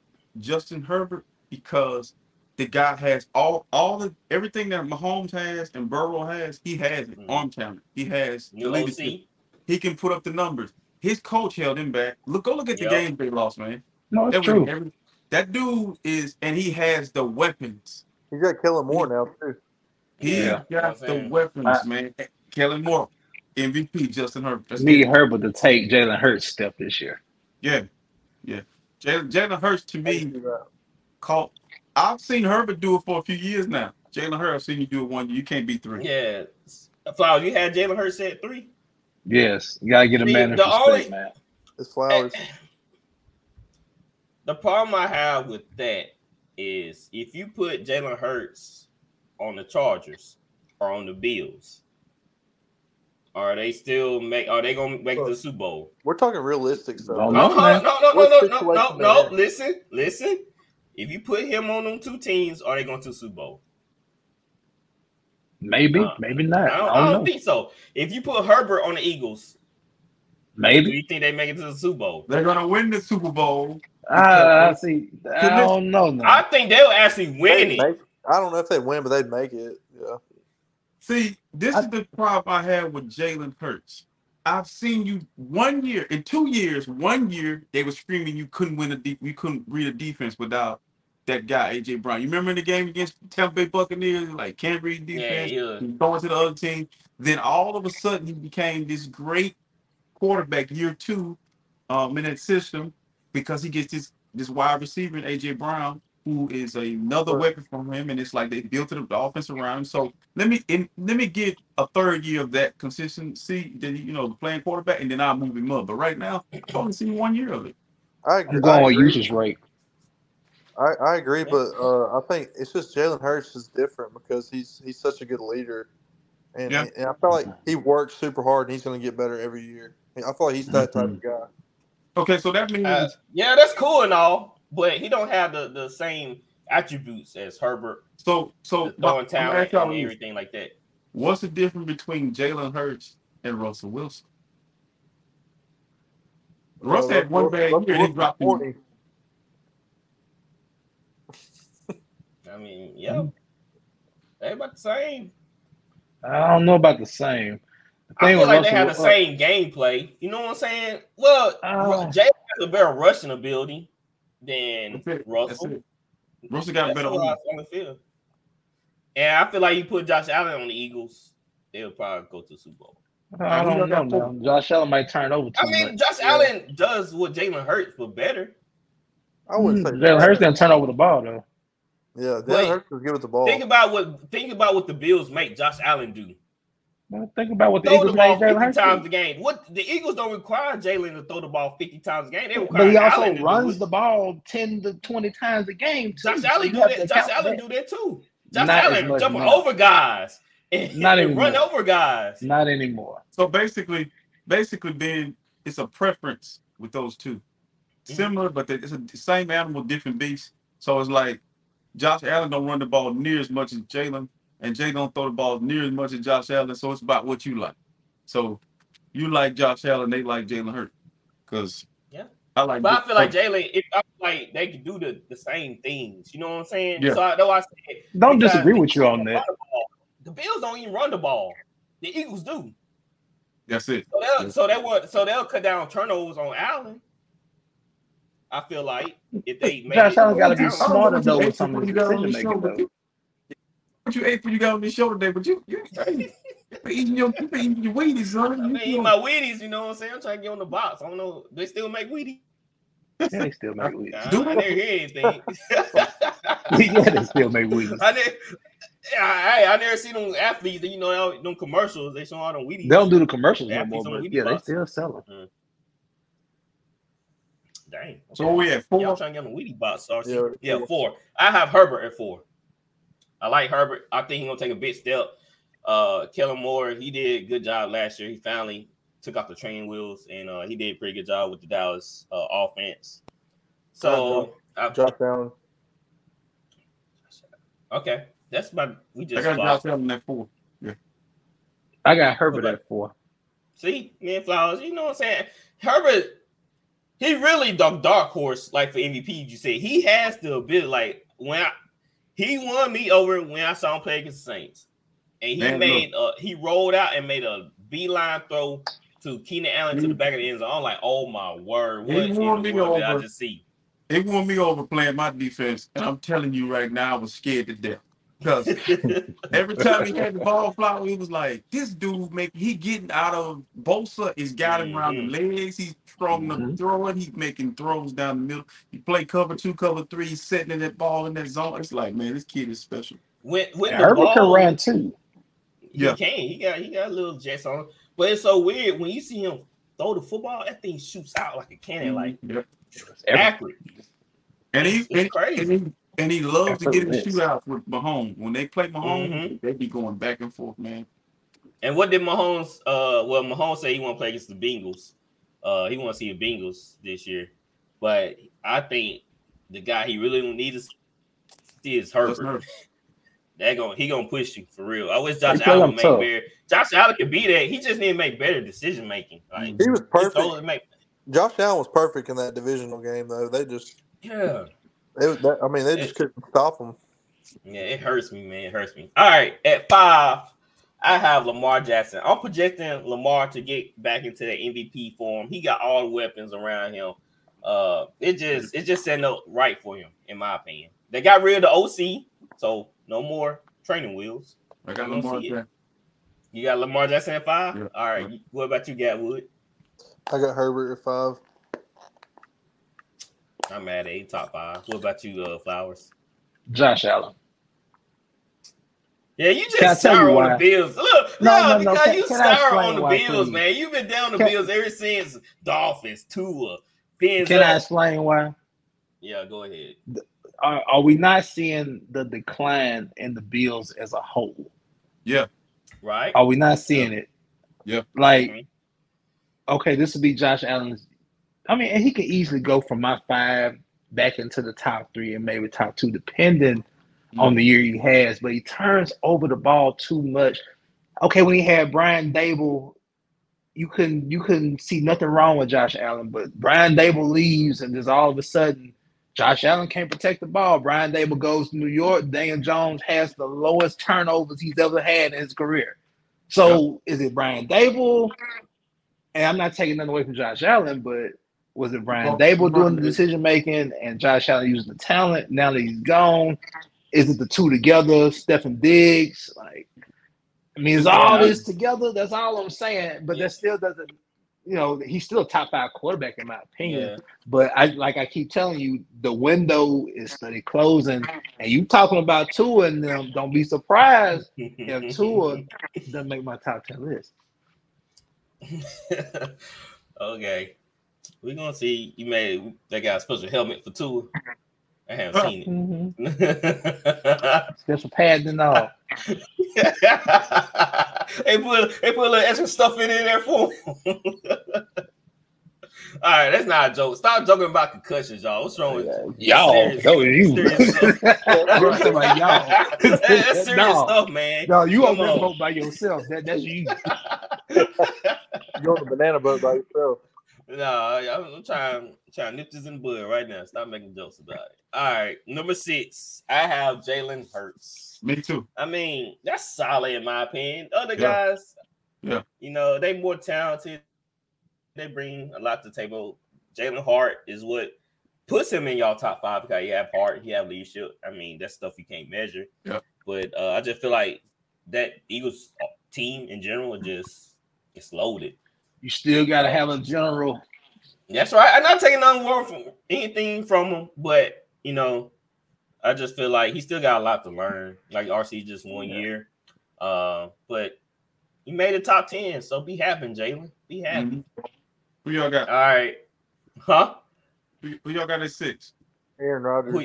Justin Herbert because the guy has all all the everything that Mahomes has and Burrow has. He has it. Mhm. Arm talent. He has the leadership. OC. He can put up the numbers. his coach held him back. Look, go look at the Yep. games they lost, man. No, That it's was true. every- that dude is, and he has the weapons. He's got Kellen Moore now too. He Yeah. got You know what I'm the saying? weapons, I- man. Kellen Moore, MVP, Justin Herbert. Let's Need Herbert to take Jalen Hurts step this year. Yeah, yeah. Jalen Jalen Hurts to me can caught. I've seen Herbert do it for a few years now. Jalen Hurts, I've seen you do it one. year. You can't beat three. Yeah. Flowers, you had Jalen Hurts at three. Yes, you gotta get a See, man in the respect, only- man. It's Flowers. The problem I have with that is if you put Jalen Hurts on the Chargers or on the Bills, are they still make? Are they gonna make the Super Bowl? We're talking realistic stuff. Don't No, no, no, no, no, no, no, no, no. Listen, listen. If you put him on them two teams, are they going to Super Bowl? Maybe, Uh, maybe not. I I don't, don't, I don't know. think so. If you put Herbert on the Eagles, do Maybe. you think they make it to the Super Bowl? They're gonna win the Super Bowl. Ah, I see. I don't know now. I think they'll actually win They'd it. make- I don't know if they win, but they'd make it. Yeah. See, this I- is the problem I have with Jalen Hurts. I've seen you one year in two years. One year they were screaming you couldn't win a deep, you couldn't read a defense without that guy AJ Brown. You remember in the game against Tampa Bay Buccaneers, like can't read defense, yeah. he's going to the other team. Then all of a sudden he became this great quarterback year two um, in that system because he gets this this wide receiver in AJ Brown, who is another Right. weapon from him, and it's like they built it, the offense around him. So let me in, let me get a third year of that consistency, that you know, playing quarterback, and then I'll move him up. But right now, I've only seen one year of it. I agree. I'm going I with agree. usage rate. I, I agree, but uh, I think it's just Jalen Hurts is different because he's he's such a good leader, and, Yeah. and I feel like he works super hard and he's going to get better every year. I feel like he's that type of guy. Okay, so that means Uh, yeah, that's cool and all, but he don't have the, the same attributes as Herbert, so so. throwing talent and this. everything like that. What's the difference between Jalen Hurts and Russell Wilson? Russ Uh, had one bad year and he dropped. 40. I mean, yeah, they about the same. I don't know about the same. The I feel with like they have the same gameplay. You know what I'm saying? Well, Uh, Jay has a better rushing ability than That's Russell. Russell got That's better. what I arm. was on the field. And I feel like you put Josh Allen on the Eagles, they'll probably go to the Super Bowl. I don't know now. Josh Allen might turn over too I mean, much. Josh Allen does what Jalen Hurts, but better. I wouldn't say Mm, Jalen Hurts that. didn't turn over the ball though. Yeah, Jalen Hurts is good with the ball. Think about what think about what the Bills make Josh Allen do. Well, think about what the Throw the ball made Jalen 50 Hurts. times do. a game. What the Eagles don't require Jalen to throw the ball 50 times a game. They require But he also Allen runs the ball ten to twenty times a game. Too. Josh Allen you do that. Josh Allen that. do that too. Josh Not Allen much jumping now. over guys and, Not and run over guys. Not anymore. So basically, basically, Ben, it's a preference with those two. Mm. Similar, but it's a the same animal, different beast. So it's like Josh Allen don't run the ball near as much as Jalen, and Jay don't throw the ball near as much as Josh Allen. So it's about what you like. So you like Josh Allen, they like Jalen Hurts, because Yeah. I like. But I feel like Jalen, if I feel like they can do the, the same things. You know what I'm saying? Yeah. So I know I said Don't disagree with you on that. the ball. The Bills don't even run the ball. The Eagles do. that's it. So they'll so they want so they'll cut down turnovers on Allen. I feel like if they make Josh it- Allen gotta be I don't know smarter though with ate some of when his you got on decision making though. You- What you ate when you got on the show today? But you, you, hey, you been eating your, you been eating your Wheaties, son. I You- mean, you- my Wheaties, you know what I'm saying? I'm trying to get on the box. I don't know. They still make Wheaties. Yeah, they still make I, weeds. I never hear anything. yeah, they still make weeds. I never, I, I, I never see them athletes, you know, them commercials. They show all them Wheaties. They don't do the commercials no Yeah, more, but Wheaties yeah, they still sell them. Mm. Dang. So we at Y'all trying to get on the Wheaties box. RC. Yeah, Yeah, four. four. I have Herbert at four. I like Herbert. I think he's gonna take a big step. Uh, Kellen Moore, he did a good job last year. He finally took off the training wheels, and uh, he did a pretty good job with the Dallas uh, offense. So, I, Josh Allen. okay, that's my. We just. I just got swapped. Josh Allen at four. Yeah. I got Herbert Okay. at four. See, man, flowers. You know what I'm saying? Herbert, he really the dark horse, like for MVP. You say he has the ability. Like when I, he won me over when I saw him play against the Saints, and he Man, made uh he rolled out and made a beeline throw to Keenan Allen to the back of the end zone. I'm like, oh my word, what He in the won me did I just see? They want me over playing my defense, and I'm telling you right now, I was scared to death. Because every time he had the ball fly, it was like this dude make he getting out of Bosa is got him around the legs. He's strong enough to Mhm. throw it. He's making throws down the middle. He play cover two, cover three, he's setting in that ball in that zone. It's like, man, this kid is special. when when And the Herbert can ball, run too. he Yeah. can. He got he got a little jets on him. But it's so weird when you see him throw the football, that thing shoots out like a cannon, like Yeah. Every- accurate. And he It's and, crazy. and he and he loves to get in the Effortless. shootouts with Mahomes. When they play Mahomes, Mhm. they be going back and forth, man. And what did Mahomes? Uh, well, Mahomes said he want to play against the Bengals. Uh, he want to see the Bengals this year. But I think the guy he really needs to see is That's Herbert. nerve. That going he gonna push you for real. I wish Josh They play Allen him make tough. better. Josh Allen could be that. He just need to make better decision making. Like He was he perfect. totally make. Josh Allen was perfect in that divisional game, though. They just, Yeah, it that, I mean, they just couldn't stop him. yeah, it hurts me, man. It hurts me. All right, at five, I have Lamar Jackson. I'm projecting Lamar to get back into the MVP form. He got all the weapons around him. Uh, it just it just setting up right for him, in my opinion. They got rid of the OC, so no more training wheels. I got You Lamar. Jackson. You got Lamar Jackson at five. Yeah. All right, what about you, Gatwood? I got Herbert at five. I'm mad at eight, top five. What about you, uh, Flowers? Josh Allen. Yeah, you Can I just tell you sour on why? the Bills. Look, No, no, no, no. because Can- you can sour explain on the why, Bills, please? man. You've been down the Can- Bills ever since Dolphins, Tua, Pins Can I explain why? Yeah, go ahead. Are, are we not seeing the decline in the Bills as a whole? Yeah, Right? Are we not seeing it? Yeah. Like, Mhm. okay, this would be Josh Allen's. I mean, and he could easily go from my five back into the top three and maybe top two, depending on the year he has. But he turns over the ball too much. Okay, when he had Brian Daboll, you couldn't you couldn't see nothing wrong with Josh Allen. But Brian Daboll leaves, and just all of a sudden, Josh Allen can't protect the ball. Brian Daboll goes to New York. Dan Jones has the lowest turnovers he's ever had in his career. So is it Brian Daboll? And I'm not taking nothing away from Josh Allen, but was it Brian Daboll doing the decision making and Josh Allen using the talent? Now that he's gone, is it the two together? Stefon Diggs, like, I mean, is all this together? That's all I'm saying. But that still doesn't, you know, he's still a top five quarterback in my opinion. Yeah. But I like I keep telling you, the window is steady closing, and you talking about Tua and them. Don't be surprised if Tua doesn't make my top ten list. okay. We're gonna see. You made they got a special helmet for Tua. I haven't oh. seen it. Mm-hmm. Special pads and all. they put they put a little extra stuff in there for him. All right, that's not a joke. Stop joking about concussions, y'all. What's wrong with you? Y'all, Serious- that was you. serious stuff. You're talking about y'all. that's serious No. stuff, man. No, you Come over there on. vote by yourself. That, that's you. You're on the banana boat by yourself. No, I- I'm, I'm trying trying to nip this in the bud right now. Stop making jokes about it. All right, number six, I have Jalen Hurts. me too. I mean, that's solid in my opinion. Other Yeah. guys, Yeah. you know, they more talented. They bring a lot to the table. Jalen Hart is what puts him in y'all top five because he have heart, he have leadership. I mean, that's stuff you can't measure. Yeah. But uh, I just feel like that Eagles team in general just it's loaded. You still got to have a general. That's right. I'm not taking nothing wrong from anything from him, but you know, I just feel like he still got a lot to learn. Like RC just one Yeah. year. Uh, but he made the top 10, so be happy, Jalen. Be happy. Mhm. Who y'all got? All right. Huh? Who, who y'all got at six? Aaron Rodgers. Who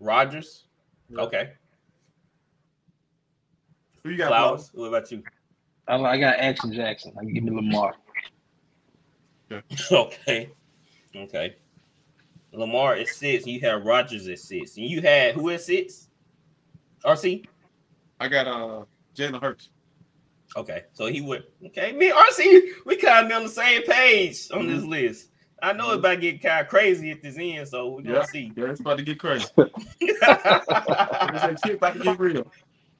Rodgers? Yeah. Okay. Who you got? Flowers. What about you? I, I got Action Jackson. I give me Lamar. okay. Okay. Lamar is six, and you have Rodgers at six. And you had who at six? RC? I got uh Jalen Hurts. Okay, so he would. Okay, me and RC, we kind of be on the same page on this list. I know it's about to get kind of crazy at this end, so we're gonna Yeah. see. Yeah, it's about to get crazy. It's that about to get real.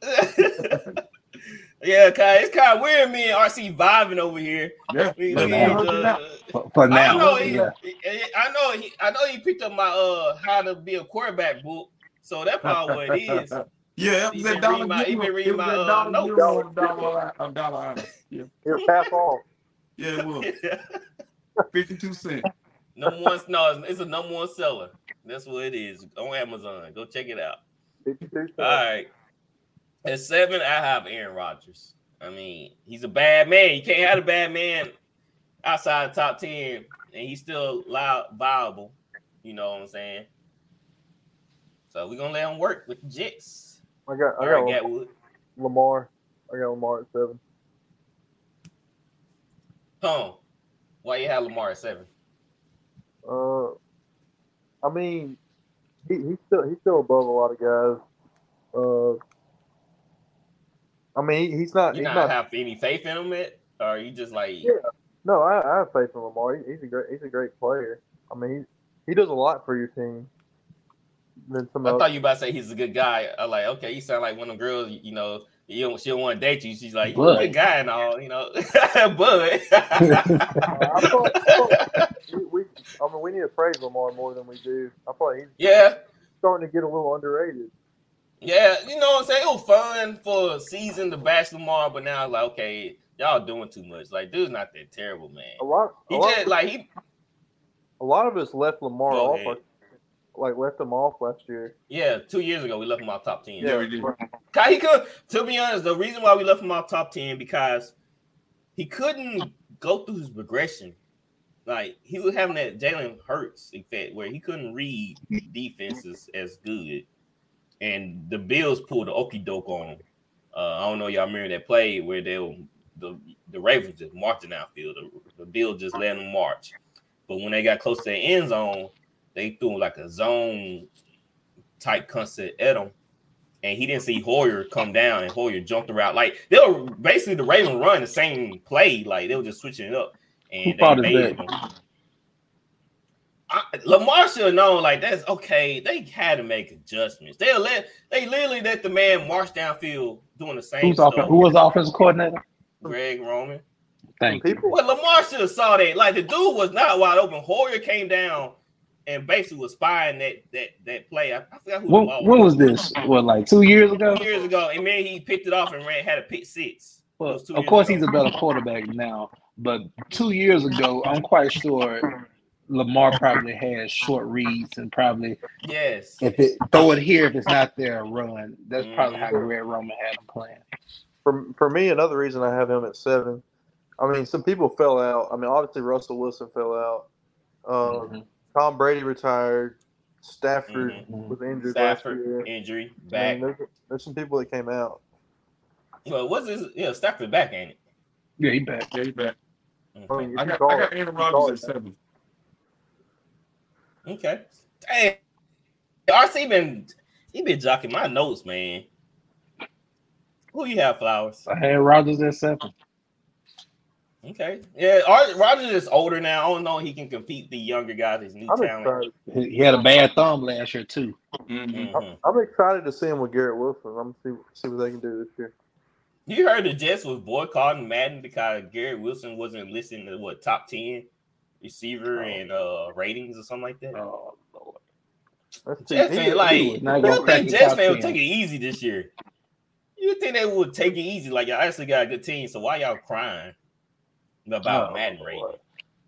Yeah, kind it's kind of weird. Me and RC vibing over here. Yeah. We, Let we, now. hug you now. uh, For, for I know he, yeah. I know he, I know he picked up my uh how to be a quarterback book. So that's probably what it is. Yeah, it He was been dollar. reading my- he Euro- been reading my, uh, dollar notes. euro and dollar a dollar honor. Yeah, Here's half off. yeah, it will. fifty-two cents. number one, no, it's, it's a number one seller. That's what it is on Amazon. Go check it out. 52 cents. All right. At seven, I have Aaron Rodgers. I mean, he's a bad man. You can't have a bad man outside the top 10, and he's still loud, viable. You know what I'm saying? So we're gonna let him work with the Jets. I got I got Gatwood. Lamar. I got Lamar at seven. Huh. Why you have Lamar at seven? Uh, I mean, he, he's still he's still above a lot of guys. Uh, I mean, he, he's not. You He's not, not. have any faith in him yet? Or are you just like Yeah. No, I, I have faith in Lamar. He, he's a great. He's a great player. I mean, he, he does a lot for your team. Than some I other- thought you about to say he's a good guy. I like, okay, you sound like one of the girls, you know, you don't, she don't want to date you. She's like, you're a good guy and all, you know. but. I thought, I thought we, we, I mean, we need to praise Lamar more than we do. I thought he's yeah, starting to get a little underrated. Yeah, you know what I'm saying? It was fun for a season to bash Lamar, but now like, okay, y'all doing too much. Like, dude's not that terrible, man. A lot, a He lot, just like he a lot of us left Lamar off, ahead. like, like left him off last year. yeah, two years ago we left him off top ten. Yeah, we did. Kai- He could, to be honest, the reason why we left him off top 10 because he couldn't go through his progression. Like he was having that Jalen Hurts effect where he couldn't read defenses as good. And the Bills pulled the okey doke on him. Uh, I don't know y'all remember that play where they were, the the Ravens just marching outfield. The, the Bills just let them march. But when they got close to the end zone, they threw like a zone type concept at him and he didn't see Hoyer come down, and Hoyer jumped around. Like they were basically the Ravens run the same play, like they were just switching it up, Who and they fault is made that? him. I, Lamar should have known, like that's okay. They had to make adjustments. They let they literally let the man march downfield doing the same Who's stuff. off, who was offensive coordinator? Greg Roman. Thank you. People, Well, Lamar should have saw that. Like the dude was not wide open. Hoyer came down and basically was spying that that that play. I, I forgot who. the When, ball when was this? What, like two years ago? Two years ago, and then he picked it off and ran had a pick six. Well, of course, ago. he's a better quarterback now. But two years ago, I'm quite sure Lamar probably has short reads and probably Yes. if it throw it here if it's not there, run. That's probably how. Greg Roman had him playing. for for me, another reason I have him at seven. I mean, some people fell out. I mean, obviously Russell Wilson fell out. Um, Mhm. Tom Brady retired. Stafford Mhm. was injured last Stafford year. injury I back. mean, there's, there's some people that came out. Well, what's this? Yeah, Stafford back, ain't it? Yeah, he back. Yeah, he back. I mean, I got, I got it- Aaron Rodgers at seven. Okay. Hey, RC been he been jocking my notes, man. Who you have, Flowers? I had Rodgers at seven. Okay. Yeah, Rodgers is older now. I don't know he can compete the younger guys, his new I'm talent. excited. He he had a bad thumb last year too. Mhm. Mhm. I'm excited to see him with Garrett Wilson. I'm gonna see see what they can do this year. You heard the Jets was boycotting Madden because Garrett Wilson wasn't listening to what top ten receiver Oh. and uh ratings or something like that. Oh Lord. Jets fan, like, he was not you don't think Jets top fan would take it easy this year? You think they would take it easy? Like, y'all actually got a good team, so why y'all crying about Oh, Madden rating? Lord.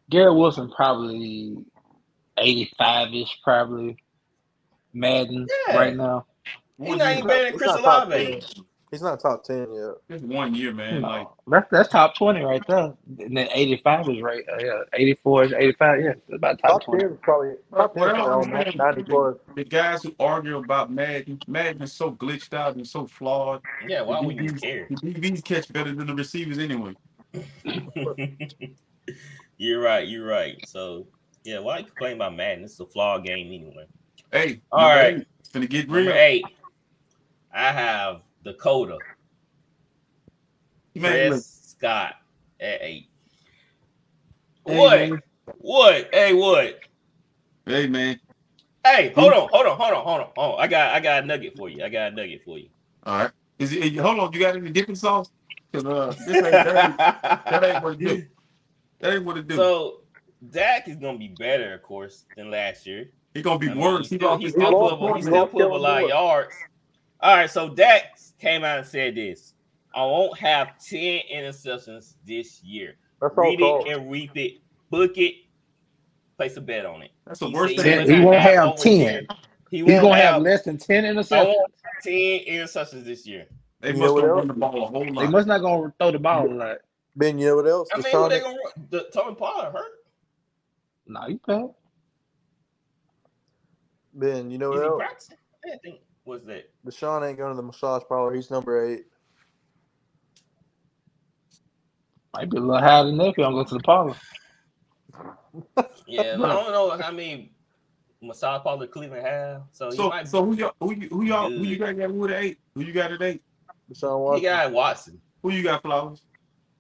Garrett Wilson probably 85 ish, probably Madden Yeah. right now. He One not year- even better than Chris not Olave. 10. He's not top ten yet. Just one year, man. No, Like that's that's top 20 right there. And then 85 is right. Uh, yeah, 84 is 85. Yeah, that's about top Top 20. ten is probably top ten Well, probably man, ninety plus. the guys who argue about Madden, Madden is so glitched out and so flawed. Yeah, why would you DBs care? The DBs catch better than the receivers anyway. you're right. You're right. So, yeah, why you complain about Madden? It's a flawed game anyway. Hey, all right, eight, It's gonna get Number real. eight, I have Dakota Man, look, Prescott at eight. Hey, What? man, What? Hey, what? hey man. Hey, hold on, hold on, hold on, hold on. Oh, I got, I got a nugget for you. I got a nugget for you. All right. Is it? Hold on. You got any dipping sauce? Cause uh, this ain't that, that ain't what it do. That ain't what it do. so Dak is gonna be better, of course, than last year. he gonna be I mean, worse. He He still, lost he his still put up, he he still lost put up a lot of yards. All right, so Dak came out and said this: I won't have ten interceptions this year. That's Read talk. it and reap it, book it, place a bet on it. That's the He worst thing. He will won't not have 10. He He's won't gonna have have less than ten I interceptions. ten interceptions this year. They You must know what gonna else? run the ball a whole lot. They must not gonna throw the ball a lot. Ben, you know what else? I mean, Deshaun- what they gonna run? The Tony Pollard hurt? Nah, you can't. ben, you know Is what he else? practicing? I didn't was that. Deshaun ain't going to the massage parlor. He's number eight. Might be a little higher than that if you don't go to the parlor. Yeah, but I don't know how many massage parlor Cleveland have. So, So, might. so who y'all, who you, who y'all, who you got? Got who at eight? Who you got at eight? Deshaun he Watson. got Watson. Who you got, Flowers?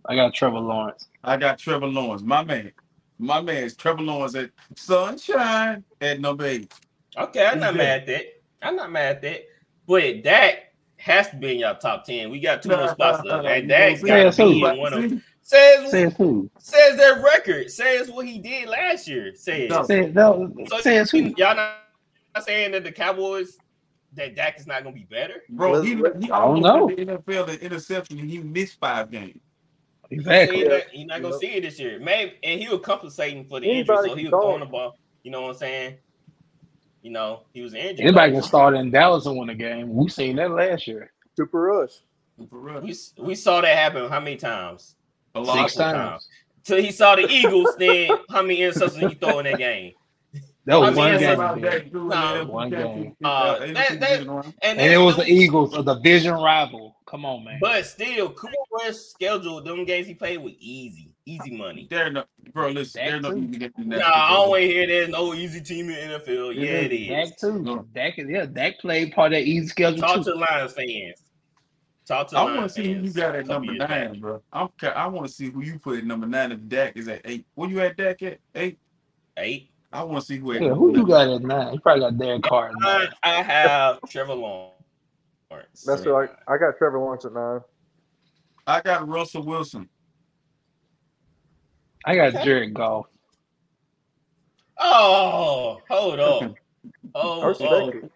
I got Trevor Lawrence. I got Trevor Lawrence, my man. My man is Trevor Lawrence at Sunshine at number eight. Okay, I'm He's not good. mad at that. I'm not mad at that. But Dak has to be in your top ten. We got two more spots left. And Dak See, got to be in one of them. Says Says who? says their record. Says what he did last year. Says No. Says, no, so says who? y'all not not saying that the Cowboys that Dak is not gonna be better. Bro, he, Let's- he I don't almost in the NFL the interception and he missed five games. Exactly. You're not, you're not gonna Yep. see it this year. Maybe and he was compensating for the injury, so he was throw. throwing the ball. You know what I'm saying? You know, he was injured. Anybody can start in Dallas and win a game. We seen that last year. Cooper Rush. For real. We, we saw that happen how many times? A lot. Six times. Till he saw the Eagles, then how many interceptions he throw in that game? That was I mean, one game. about man. Nah, one game. Uh, that- that- And, And it was the Eagles, a division rival. Come on, man. But still, Cooper Rush scheduled them games he played with easy, easy money. They're no, bro. Listen, That they're no too. easy getting Nah. I don't want to hear there's no easy team in NFL. Yeah, it is. Dak too. No. Dak, is- yeah, Dak played part of that easy schedule Talk too. to Lions fans. Talk to I want to Lions see who you fans got at couple number years nine, bro. I'm, ca- I want to see who you put at number nine if Dak is at eight. Where you at, Dak at eight? Eight. I want to see who at Yeah, who you got at nine? You probably got Derek Carr I. I have Trevor Lawrence. That's right. I got Trevor Lawrence at nine. I got Russell Wilson. I got Okay. Jared Goff. Oh, hold on. Oh, respect oh. it.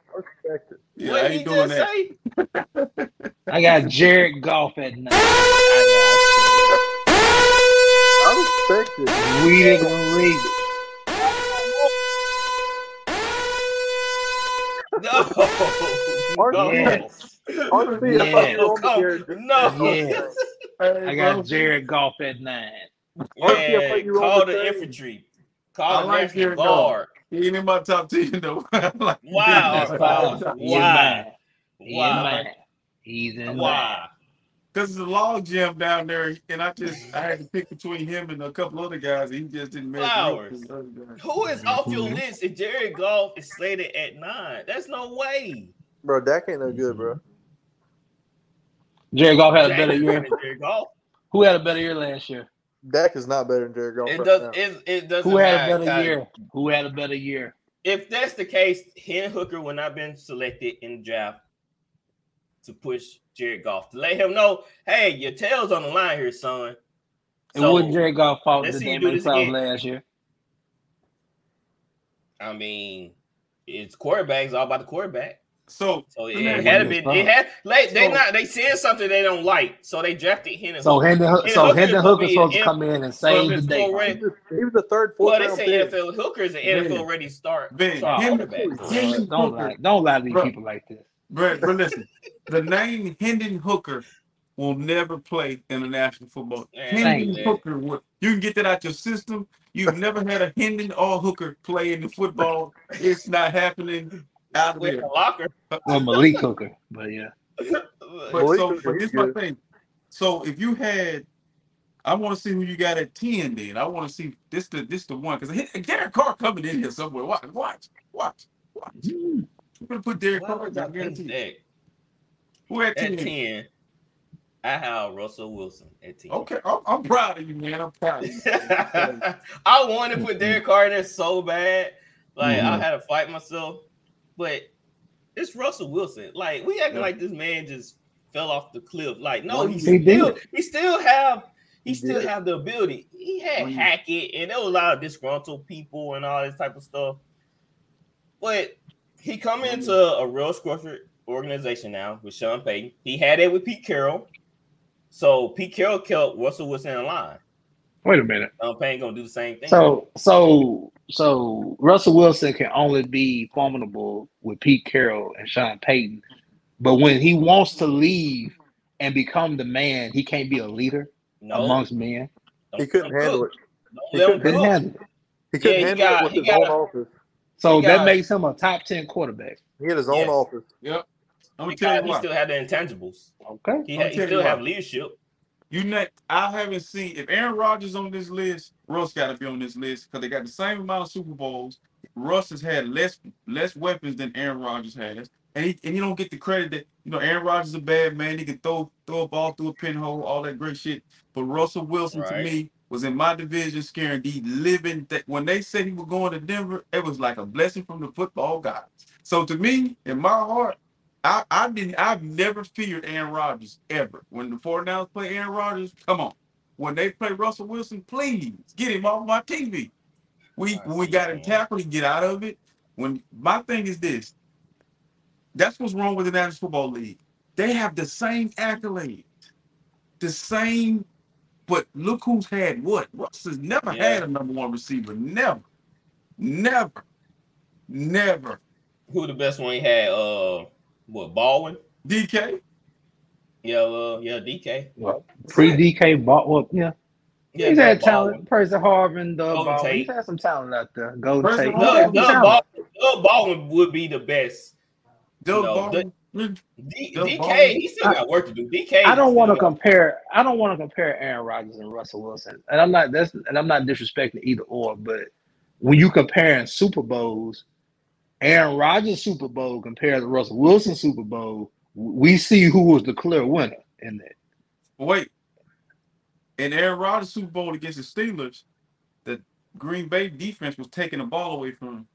I. Yeah, what I he ain't doing just that. say? I got Jared Goff at nine. I respect it. Read it and read it. No. Aren't no. Yes. Honestly, I thought you were on the Come- Jared. no. Yes. I got. Jared Goff at nine. Honestly, I Yeah, thought you were on call the the train. infantry. I Call the like National Goff. Guard. He ain't in my top ten though. like, Wow. That's Wow. He's Wow. He's Wow. He's in mine. Wow. Because it's a log jam down there, and I just I had to pick between him and a couple other guys. And he just didn't make Flowers. Who is off your list if Jared Goff is slated at nine? That's no way. Bro, Dak ain't no good, bro. Jared Goff had a better year. better than Jared Goff. Who had a better year last year? Dak is not better than Jared Goff. It right does. now. It, it doesn't. Who had a better Kyle. year? Who had a better year? If that's the case, Hen Hooker will not been selected in the draft to push Jared Goff to let him know, hey, your tail's on the line here, son. And what Jared Goff fought let's the see you game do in the this playoffs last year? I mean, it's quarterbacks all about the quarterback. So So it, it had you been. this, It had like they So- not they said something they don't like, so they drafted Hendon. So Hooker. Hendon, Hendon so Hooker Hendon is gonna Hooker's be supposed to come in and save the day. He was the- he was the third, fourth Well, they say pick. NFL Hooker is an NFL ready start. Ben, start him- quarterback. Hendon Don't lie, don't lie to these Bro. people like this. But, but listen, the name Hendon Hooker will never play in the National Football. Man, Hendon. Hooker, will, you can get that out your system. You've never had a Hendon or Hooker play in the football. It's not happening out With there. the locker. Well, Malik Hooker, but yeah. But Malik so, but this he's is my thing. So if you had, I want to see who you got at ten. Then I want to see this the this the one because Derek Carr coming in here somewhere. Watch, watch, watch, watch. I'm gonna put Derek Why Carr. would I I pick guarantee. that? Who at At ten? 10, I have Russell Wilson at 10. Okay, I'm, I'm proud of you, man. I'm proud of you. I wanted to put Derek Carr in there so bad. Like, I Mhm. had to fight myself. But it's Russell Wilson. Like, we acting Yeah. like this man just fell off the cliff. Like, no, he He still did. he still have he He still did. have the ability. He had you- Hackett, and there was a lot of disgruntled people and all this type of stuff. But he come into a real structured organization now with Sean Payton. He had it with Pete Carroll. So Pete Carroll kept Russell Wilson in line. Wait a minute. Sean Payton gonna do the same thing. So so so Russell Wilson can only be formidable with Pete Carroll and Sean Payton, but when he wants to leave and become the man, he can't be a leader no, amongst men. don't- He couldn't don't handle cook. it. Don't He let him couldn't cook. handle it. He couldn't Yeah, he handle got- it with he his own a- office. So that got- makes him a top ten quarterback. He had his own Yes. office. Yep. I'm gonna He, tell you he what. still had the intangibles. Okay. He, had, he still have leadership. You ne- I haven't seen if Aaron Rodgers on this list, Russ got to be on this list because they got the same amount of Super Bowls. Russ has had less less weapons than Aaron Rodgers has, and he and he don't get the credit that you know Aaron Rodgers is a bad man. He can throw throw a ball through a pinhole, all that great shit. But Russell Wilson to me was in my division, scaring the living. That when they said he was going to Denver, it was like a blessing from the football gods. So to me, in my heart, I, I didn't I've never feared Aaron Rodgers ever. When the 49ers play Aaron Rodgers, come on. When they play Russell Wilson, please get him off my TV. We when we got him tackled, he get out of it. When my thing is this, that's what's wrong with the National Football League. They have the same accolades, the same, but look who's had what. Russ has never Yeah. had a number one receiver. Never, never, never. Who the best one he had? Uh, what Baldwin? DK. Yeah, uh, yeah, DK. Well, pre DK bought well, yeah. Yeah, he's had Doug talent. Percy Harvin, Doug Golden Baldwin. Tate. He's had some talent out there. Golden Percy Tate. Harvin. He's Doug, Doug. Baldwin, Doug Baldwin would be the best. Doug No, Baldwin. D, Doug DK, Baldwin. he still got work to do. DK, I don't want to compare. I don't want to compare Aaron Rodgers and Russell Wilson, and I'm not. That's and I'm not disrespecting either or. But when you comparing Super Bowls, Aaron Rodgers Super Bowl compared to Russell Wilson Super Bowl, we see who was the clear winner in that. Wait. In Aaron Rodgers Super Bowl against the Steelers, the Green Bay defense was taking the ball away from.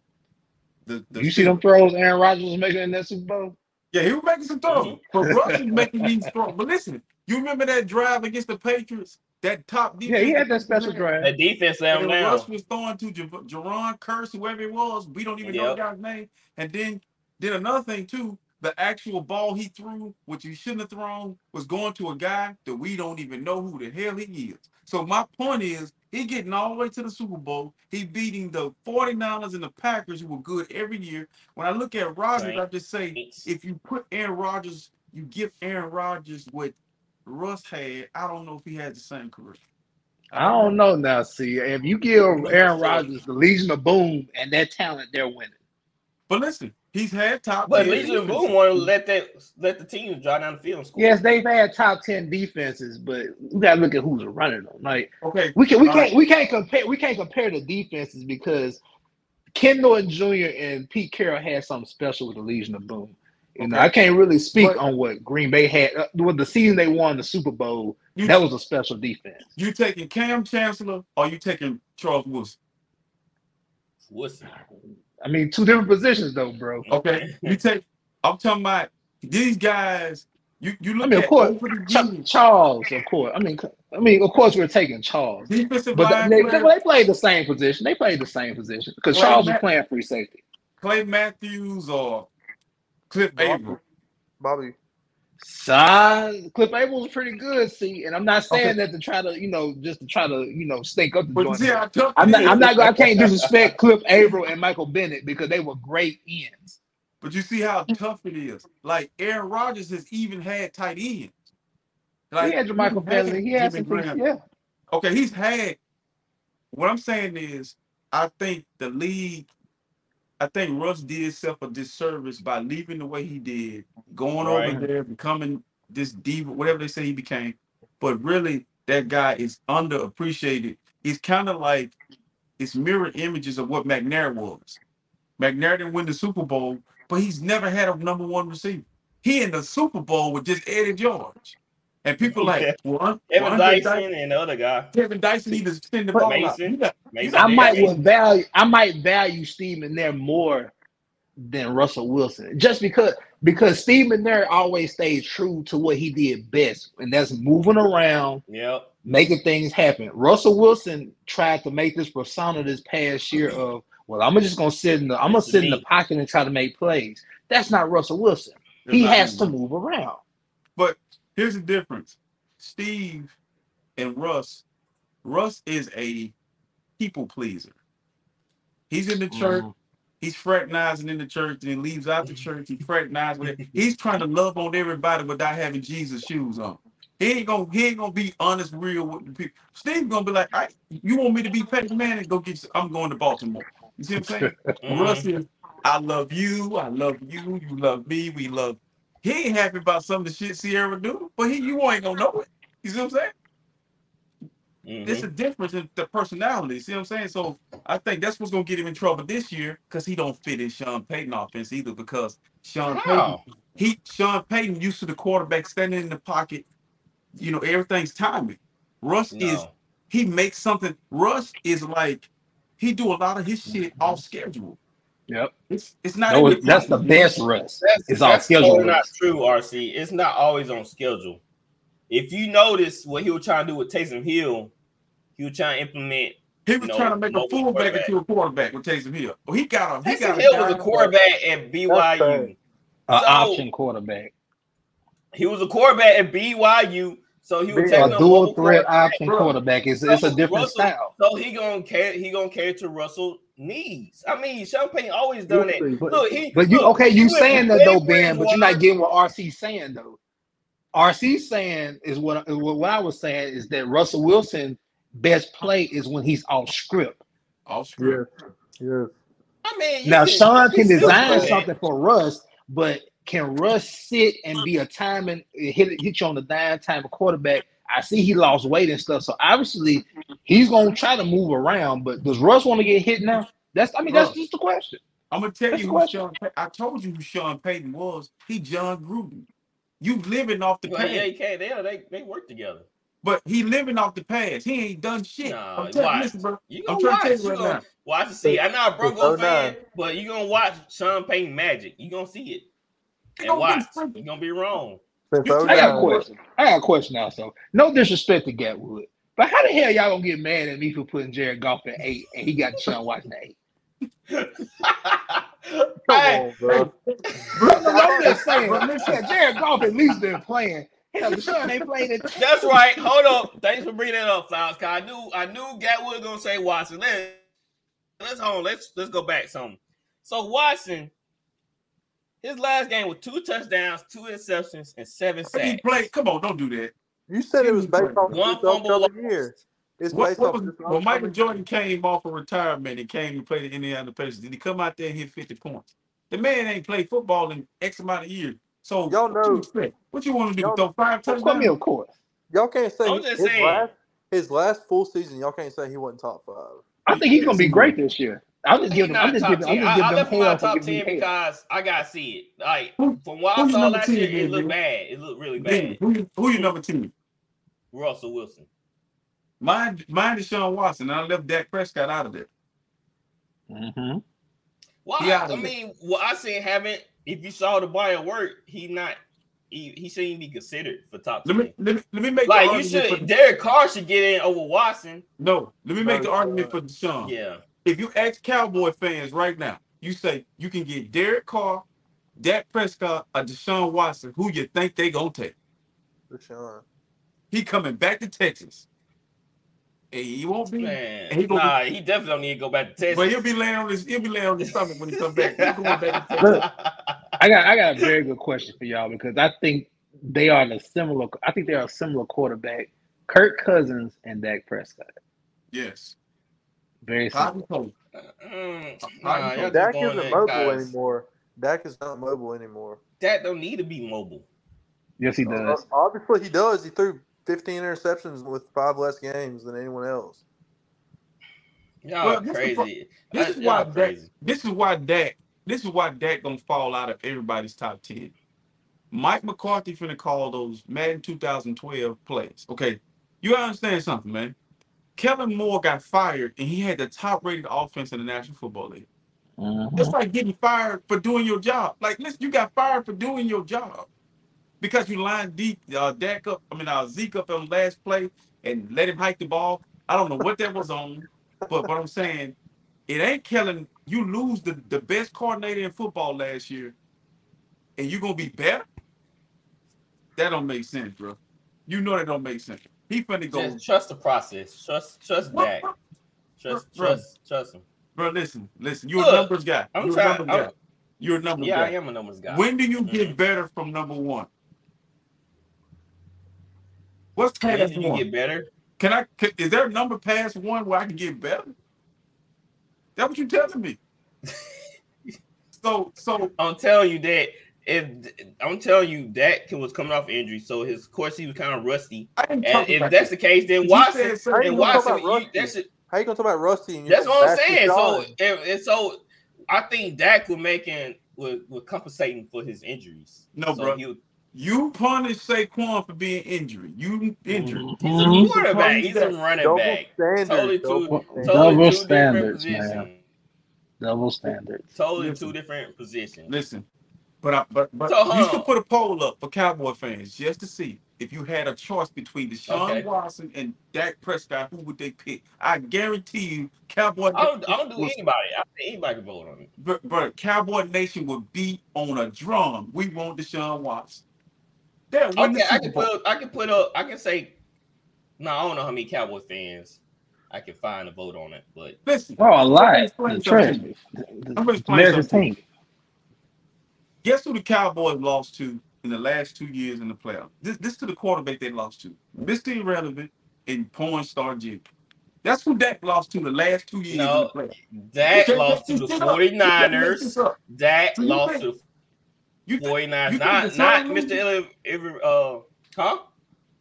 The, the you see them throws Aaron Rodgers was making in that Super Bowl? Yeah, he was making some throws. But Russ is making these throws. But listen, you remember that drive against the Patriots? That top defense. Yeah, he had that special drive. That defense let him And down. Russ was throwing to J- Jerron Kearse, whoever it was. We don't even know Yep. the guy's name. And then then another thing too, the actual ball he threw, which he shouldn't have thrown, was going to a guy that we don't even know who the hell he is. So my point is, he getting all the way to the Super Bowl. He beating the 49ers and the Packers, who were good every year. When I look at Rodgers, I just say, if you put Aaron Rodgers, you give Aaron Rodgers what Russ had, I don't know if he had the same career. I don't know now. See, if you give Aaron Rodgers the Legion of Boom and that talent, they're winning. But listen, he's had top. But 10 Legion of. Boom want to let that let the team drive down the field and score. Yes, they've had top ten defenses, but we gotta look at who's running them. Like Okay, we can we All can't right. we can't compare we can't compare the defenses because Ken Norton Jr. and Pete Carroll had something special with the Legion of Boom. You know, I can't really speak But- on what Green Bay had uh, with the season they won the Super Bowl. you, That was a special defense. you taking Kam Chancellor or you taking Charles Woodson? What's I mean, two different positions though, bro. Okay, you take. I'm talking about these guys. You you look I mean, of at course, over the Ch- Charles, of course. I mean, I mean, of course, we're taking Charles. defensive But line they, players, they played the same position. They played the same position because Well, Charles was playing free safety. Clay Matthews or Cliff Bobby. Bobby, Son, Cliff Avril was pretty good. See, and I'm not saying Okay. that to try to, you know, just to try to, you know, stink up the But you joint. see how tough I'm not. I'm not. gonna- I can't disrespect Cliff Avril and Michael Bennett because they were great ends. But you see how tough it is. Like Aaron Rodgers has even had tight ends. he had Michael Bennett. He had Jimmy some. Graham. Yeah. Okay, he's had. What I'm saying is, I think the league. I think Russ did himself a disservice by leaving the way he did, going Right. over there, becoming this diva, whatever they say he became. But really, that guy is underappreciated. He's kind of like it's mirror images of what McNair was. McNair didn't win the Super Bowl, but he's never had a number one receiver. He in the Super Bowl with just Eddie George. And people like, Yeah. well, Un- Evan Dyson and the other guy, Kevin Dyson need to send the ball. Mason. You got- Mason I might Daniels. value. I might value Steve in there more than Russell Wilson, just because because Steve McNair always stayed true to what he did best, and that's moving around, Yep. making things happen. Russell Wilson tried to make this persona this past year of, well, I'm just gonna sit in the I'm gonna sit in the pocket and try to make plays. That's not Russell Wilson. He It's not has to move around. But here's the difference. Steve and Russ, Russ is a people pleaser. He's in the church, Mhm. he's fraternizing in the church, and he leaves out the church, he fraternizes with it. He's trying to love on everybody without having Jesus shoes on. He ain't gonna he ain't gonna be honest, real with the people. Steve gonna be like, I, you want me to be Peyton Manning? Go get I'm going to Baltimore. You see what I'm saying? Russ is, I love you, I love you, you love me, we love. He ain't happy about some of the shit Ciara do, but he you ain't gonna know it. You see what I'm saying? Mhm. There's a difference in the personality. See what I'm saying? So I think that's what's gonna get him in trouble this year because he don't fit in Sean Payton offense either. Because Sean Payton, How? he Sean Payton used to the quarterback standing in the pocket. You know everything's timing. Russ is No. he makes something. Russ is like he do a lot of his shit off schedule. Yep. It's it's not. No, in that's the best Russ. That's, It's off that's schedule. totally not true, RC. It's not always on schedule. If you notice what he was trying to do with Taysom Hill, he was trying to implement. He was No, trying to make a mobile fullback quarterback. into a quarterback with Taysom Hill. Well, he got a he Taysom got Hill a was a quarterback at BYU. An So- option quarterback. He was a quarterback at BYU, so he was taking A a dual threat quarterback. option quarterback. It's, it's a different Russell- style. So he gonna care. He gonna care to Russell needs. I mean, Sean Payton always done We'll that. But- Look, he. But you look, okay? You saying that though, Ben? But you're not getting what RC's saying though. RC's saying is what what what I was saying is that Russell Wilson best play is when he's off script. off Yes. script. yeah. I mean, Now can- Sean can design something for Russ, but can Russ sit and be a timing hit hit you on the dime time quarterback? I see he lost weight and stuff, so obviously he's gonna try to move around. But does Russ want to get hit now? That's I mean that's just the question. I'm gonna tell That's you who. Sean. Pay- I told you who Sean Payton was. He Jon Gruden. You living off the Well, past, yeah, he can't. They they they work together. but he living off the past. He ain't done shit. Nah, I'm telling you, watch. listen, bro. You I'm gonna trying watch. to tell you You right gonna now. watch and see. I'm not a Bronco It's fan, but you gonna watch Sean Payton magic. You gonna see it and watch. get freaking- You gonna be wrong. Since You- I got a question. I got a question also. No disrespect to Gatwood, but how the hell y'all gonna get mad at me for putting Jared Goff at eight and he got Sean Watson at eight? Come Hey, on, bro. I'm just saying. Yeah, Jared Goff at least been playing. Hell, Deshaun ain't played it. That's right. Hold up. Thanks for bringing that up, Flowers. Cause I knew I knew Gatwood was gonna say Watson. Let, let's hold on. Let's let's go back some. So Watson, his last game with two touchdowns, two interceptions, and seven sacks. He played. Come on, don't do that. You said it was based off One fumble the year. loss. It's What, based what was, just when Michael Jordan came off of retirement and came and played the Indiana Pacers, did he come out there and hit 50 points? The man ain't played football in X amount of years. So Y'all what you know- expect? What you want to do? y'all- Throw five touchdowns? Put me, touchdowns? of course. Y'all can't say I'm just his saying. last his last full season. Y'all can't say he wasn't top five. I think he's gonna be great this year. I'm just He's giving. I'm just giving. I'm 10. just I, I them left him out hell of top giving ten because I gotta see it. Like Who- from what I saw last year, then, it looked bad. It looked really bad. who, you- who your number two? Russell Wilson. Mine, mine is Sean Watson. I left Dak Prescott out of there. Mhm. Why? He out I mean, what I seen haven't. If you saw the body of work, he not. He, he shouldn't be considered for top Let ten. me let me, let me make the like you should. for Derek Carr should get in over Watson. no. Let me make the argument for Deshaun. Yeah. If you ask Cowboy fans right now, you say you can get Derek Carr, Dak Prescott, or Deshaun Watson. Who you think they gonna take? Deshaun. He coming back to Texas. And he won't be. Man, he gonna nah, he definitely don't need to go back to Texas. But he'll be laying on his he'll be laying on his stomach when he come back. He's going back to Texas. Look. I got. I got a very good question for y'all because I think they are the similar. I think they are a similar quarterback. Kirk Cousins and Dak Prescott. Yes. Very Hot similar. and cold. Mm, Nah, nah, y'all just Dak going isn't there mobile because anymore. Dak is not mobile anymore. Dak don't need to be mobile. Yes, he Uh, does. obviously, he does. He threw 15 interceptions with five less games than anyone else. Y'all Well, this is crazy. This Uh, is why Dak. crazy. This is why Dak. This is why Dak gonna fall out of everybody's top ten. Mike McCarthy finna call those Madden 2012 plays. Okay, you understand something, man. Kellen Moore got fired, and he had the top-rated offense in the National Football League. Mhm. It's like getting fired for doing your job. Like, listen, you got fired for doing your job because you lined deep, uh, Dak up. I mean, uh, Zeke up on the last play and let him hike the ball. I don't know what that was on, but what I'm saying, it ain't killing. You lose the, the best coordinator in football last year, and you're gonna be better. That don't make sense, bro. You know that don't make sense. He finna go, Just trust the process. Trust trust Dak. Trust Bro. trust trust him. bro. Listen, listen. You're a numbers guy. I'm You're a trying. numbers I'm- guy. You're a numbers yeah, I am a numbers guy. When do you get Mhm. better from number one? What's When past you one? get better? Can I? Can, is there a number past one where I can get better? That's what you're telling me. so, so I'm telling you that if I'm telling you Dak was coming off injury, so his of course he was kind of rusty. And if that's that. the case, then You Watson said and you Watson, you, that's it. How you gonna talk about Rusty? And That's what I'm saying. So and, and so I think Dak was making was, was compensating for his injuries. No, so bro. He, was- You punish Saquon for being injured. You injured. Mhm. he's a quarterback. He's a running double back. standards. Totally double two, standards. totally Double two standards, different man. positions. Double standards. Totally Listen. two different positions. Listen, but I, but but So, you hold should on. put a poll up for Cowboy fans just to see if you had a choice between Deshaun Okay. Watson and Dak Prescott, who would they pick? I guarantee you, Cowboy. I don't, I don't do was- anybody. I think anybody can vote on it. But, but Cowboy Nation would beat on a drum. We want Deshaun Watson. They'll win Okay, I Super can Bowl. put I can put up I can say no, I don't know how many Cowboy fans I can find to vote on it, but Listen, Oh, a Let me lot. explain Trust something. me. I'm gonna explain America's something. team. Guess who the Cowboys lost to in the last two years in the playoffs? This, this to the quarterback they lost to. Mr. Irrelevant and Porn Star Jimmy. That's who Dak lost to the last two years No, in the playoffs. Dak You lost to the this shit up. You can't make this 49ers. up. Dak So you lost think- to the You think, 49ers. you Not not Mr. Ele- Ever uh huh?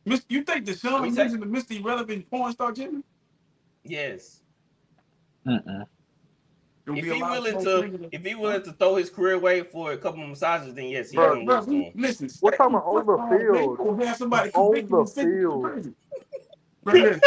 Mis- you think What Deshaun you say? losing to Mr. Irrelevant Porn Star Jimmy? Yes. Mm-mm. It'll If he willing to if he willing to throw his career away for a couple of massages, then yes, he Bro, gonna Bro, lose to we- him. listen, We're talking Dak about on the field. gonna have somebody On the and send him to field. prison. Bro, listen,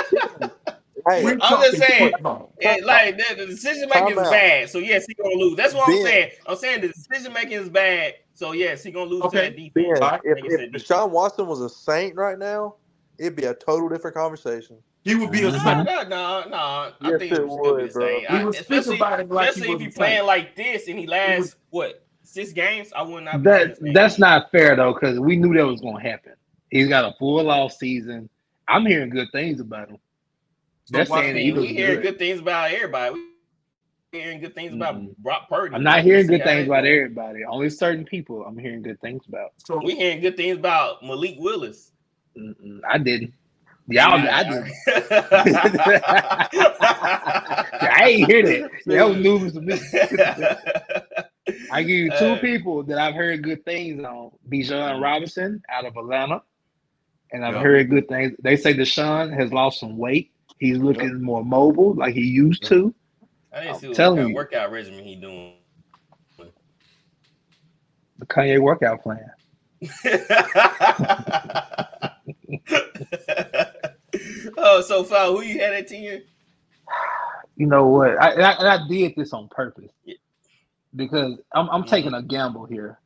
Hey, we're I'm just saying. It, like the, the decision making is bad, so yes, he gonna lose. That's what I'm saying. I'm saying the decision making is bad, so yes, he gonna lose Okay. to that defense. Ben, Alright. if, Like if Deshaun Watson was a Saint right now, it'd be a total different conversation. He would be a saint. No, no, no. I Yes, think it it would be would, the bro. same. We I, would especially about it like especially he if he playing saint. like this and he lasts what six games, I would not. That saying that's not fair though, because we knew that was gonna happen. He's got a full off season. I'm hearing good things about him. So They're saying he we looks hearing good. good things about everybody. We hearing good things about Mm-mm. Brock Purdy. I'm not We hearing good things about everybody. Only certain people I'm hearing good things about. So We hearing good things about Malik Willis. Mm-mm, I didn't. Y'all, I didn't. I ain't hear that. That was news to me. I give you two Uh, people that I've heard good things on. Bijan Robinson out of Atlanta. And I've Yeah. heard good things. They say Deshaun has lost some weight. He's looking more mobile like he used to. I didn't I'm see what telling kind of you. workout regimen he doing. The Kanye workout plan. oh, so far, who you had at ten? You know what? I, and I, I did this on purpose Yeah. because I'm, I'm Mhm. taking a gamble here.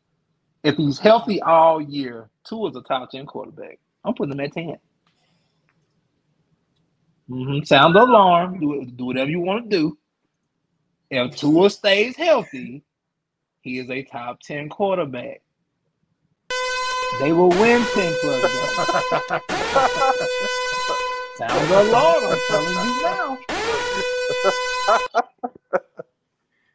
If he's healthy all year, Tua is a top 10 quarterback. I'm putting him at 10. hmm Sound the alarm. Do, do whatever you want to do. If Tua stays healthy, he is a top 10 quarterback. They will win 10 plus games. Sound the alarm. I'm telling you now.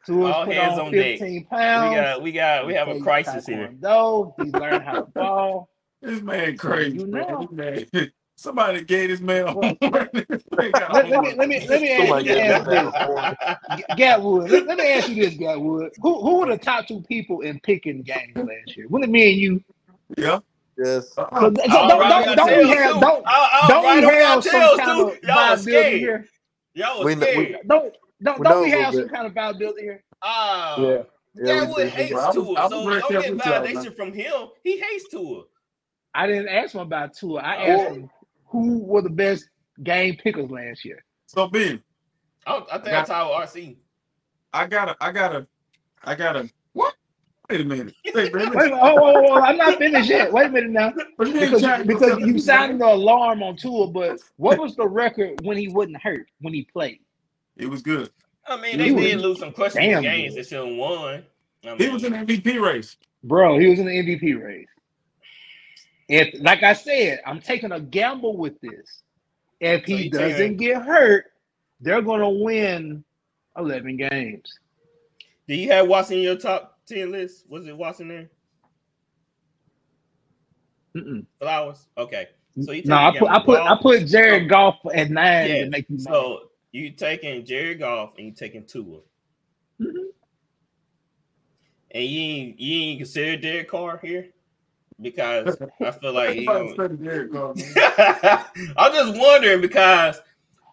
Tua's All put hands on on deck. 15 We got, we got, we have a crisis here. No, He's learning how to ball. this man crazy. You know. Man- Somebody gave this man Well, homework. This Let, let me let me let me ask, Somebody let ask this this. G- Gatwood, let, let me ask you this, Gatwood. Who who were the top two people in picking games last year? Wasn't it me and you? Yeah. Yes. Uh-uh. So, so I'll don't don't, don't we have too. don't I'll- I'll don't we have some kind too. of Y'all was viability scared. here? Y'all We kn- we- Don't don't We don't know we have some bit. kind of viability here? Ah, Yeah. Yeah, that would do. hates Well, I was- Tua. I was So very don't get with y'all, validation man. from him. He hates Tua. I didn't ask him about Tua. I Oh. asked him who were the best game pickers last year. So Ben, I, don't- I think got- that's how RC. I got a I got a I gotta what? Wait a minute. Wait, Wait, man. wait, oh, oh, oh, I'm not finished yet. Wait a minute now. What you mean, Because, because you sounded the alarm on Tua, but what was the record when he wasn't hurt when he played? It was good. I mean, He they was did lose some questionable damn games. good. They should have won. I He was in the MVP race. Bro, he was in the MVP race. If, like I said, I'm taking a gamble with this. If he you doesn't taking- get hurt, they're going to win 11 games. Do you have Watson in your top ten list? Was it Watson there? Mm-mm. Flowers. Okay. So you No, I taking put, I put, I put Jared Goff at nine Yeah, to make you money. So you taking Jared Goff and you taking Tua, Mhm. and you ain't, you ain't consider Derek Carr here because I feel like he Everybody Derek Carr. I'm just wondering because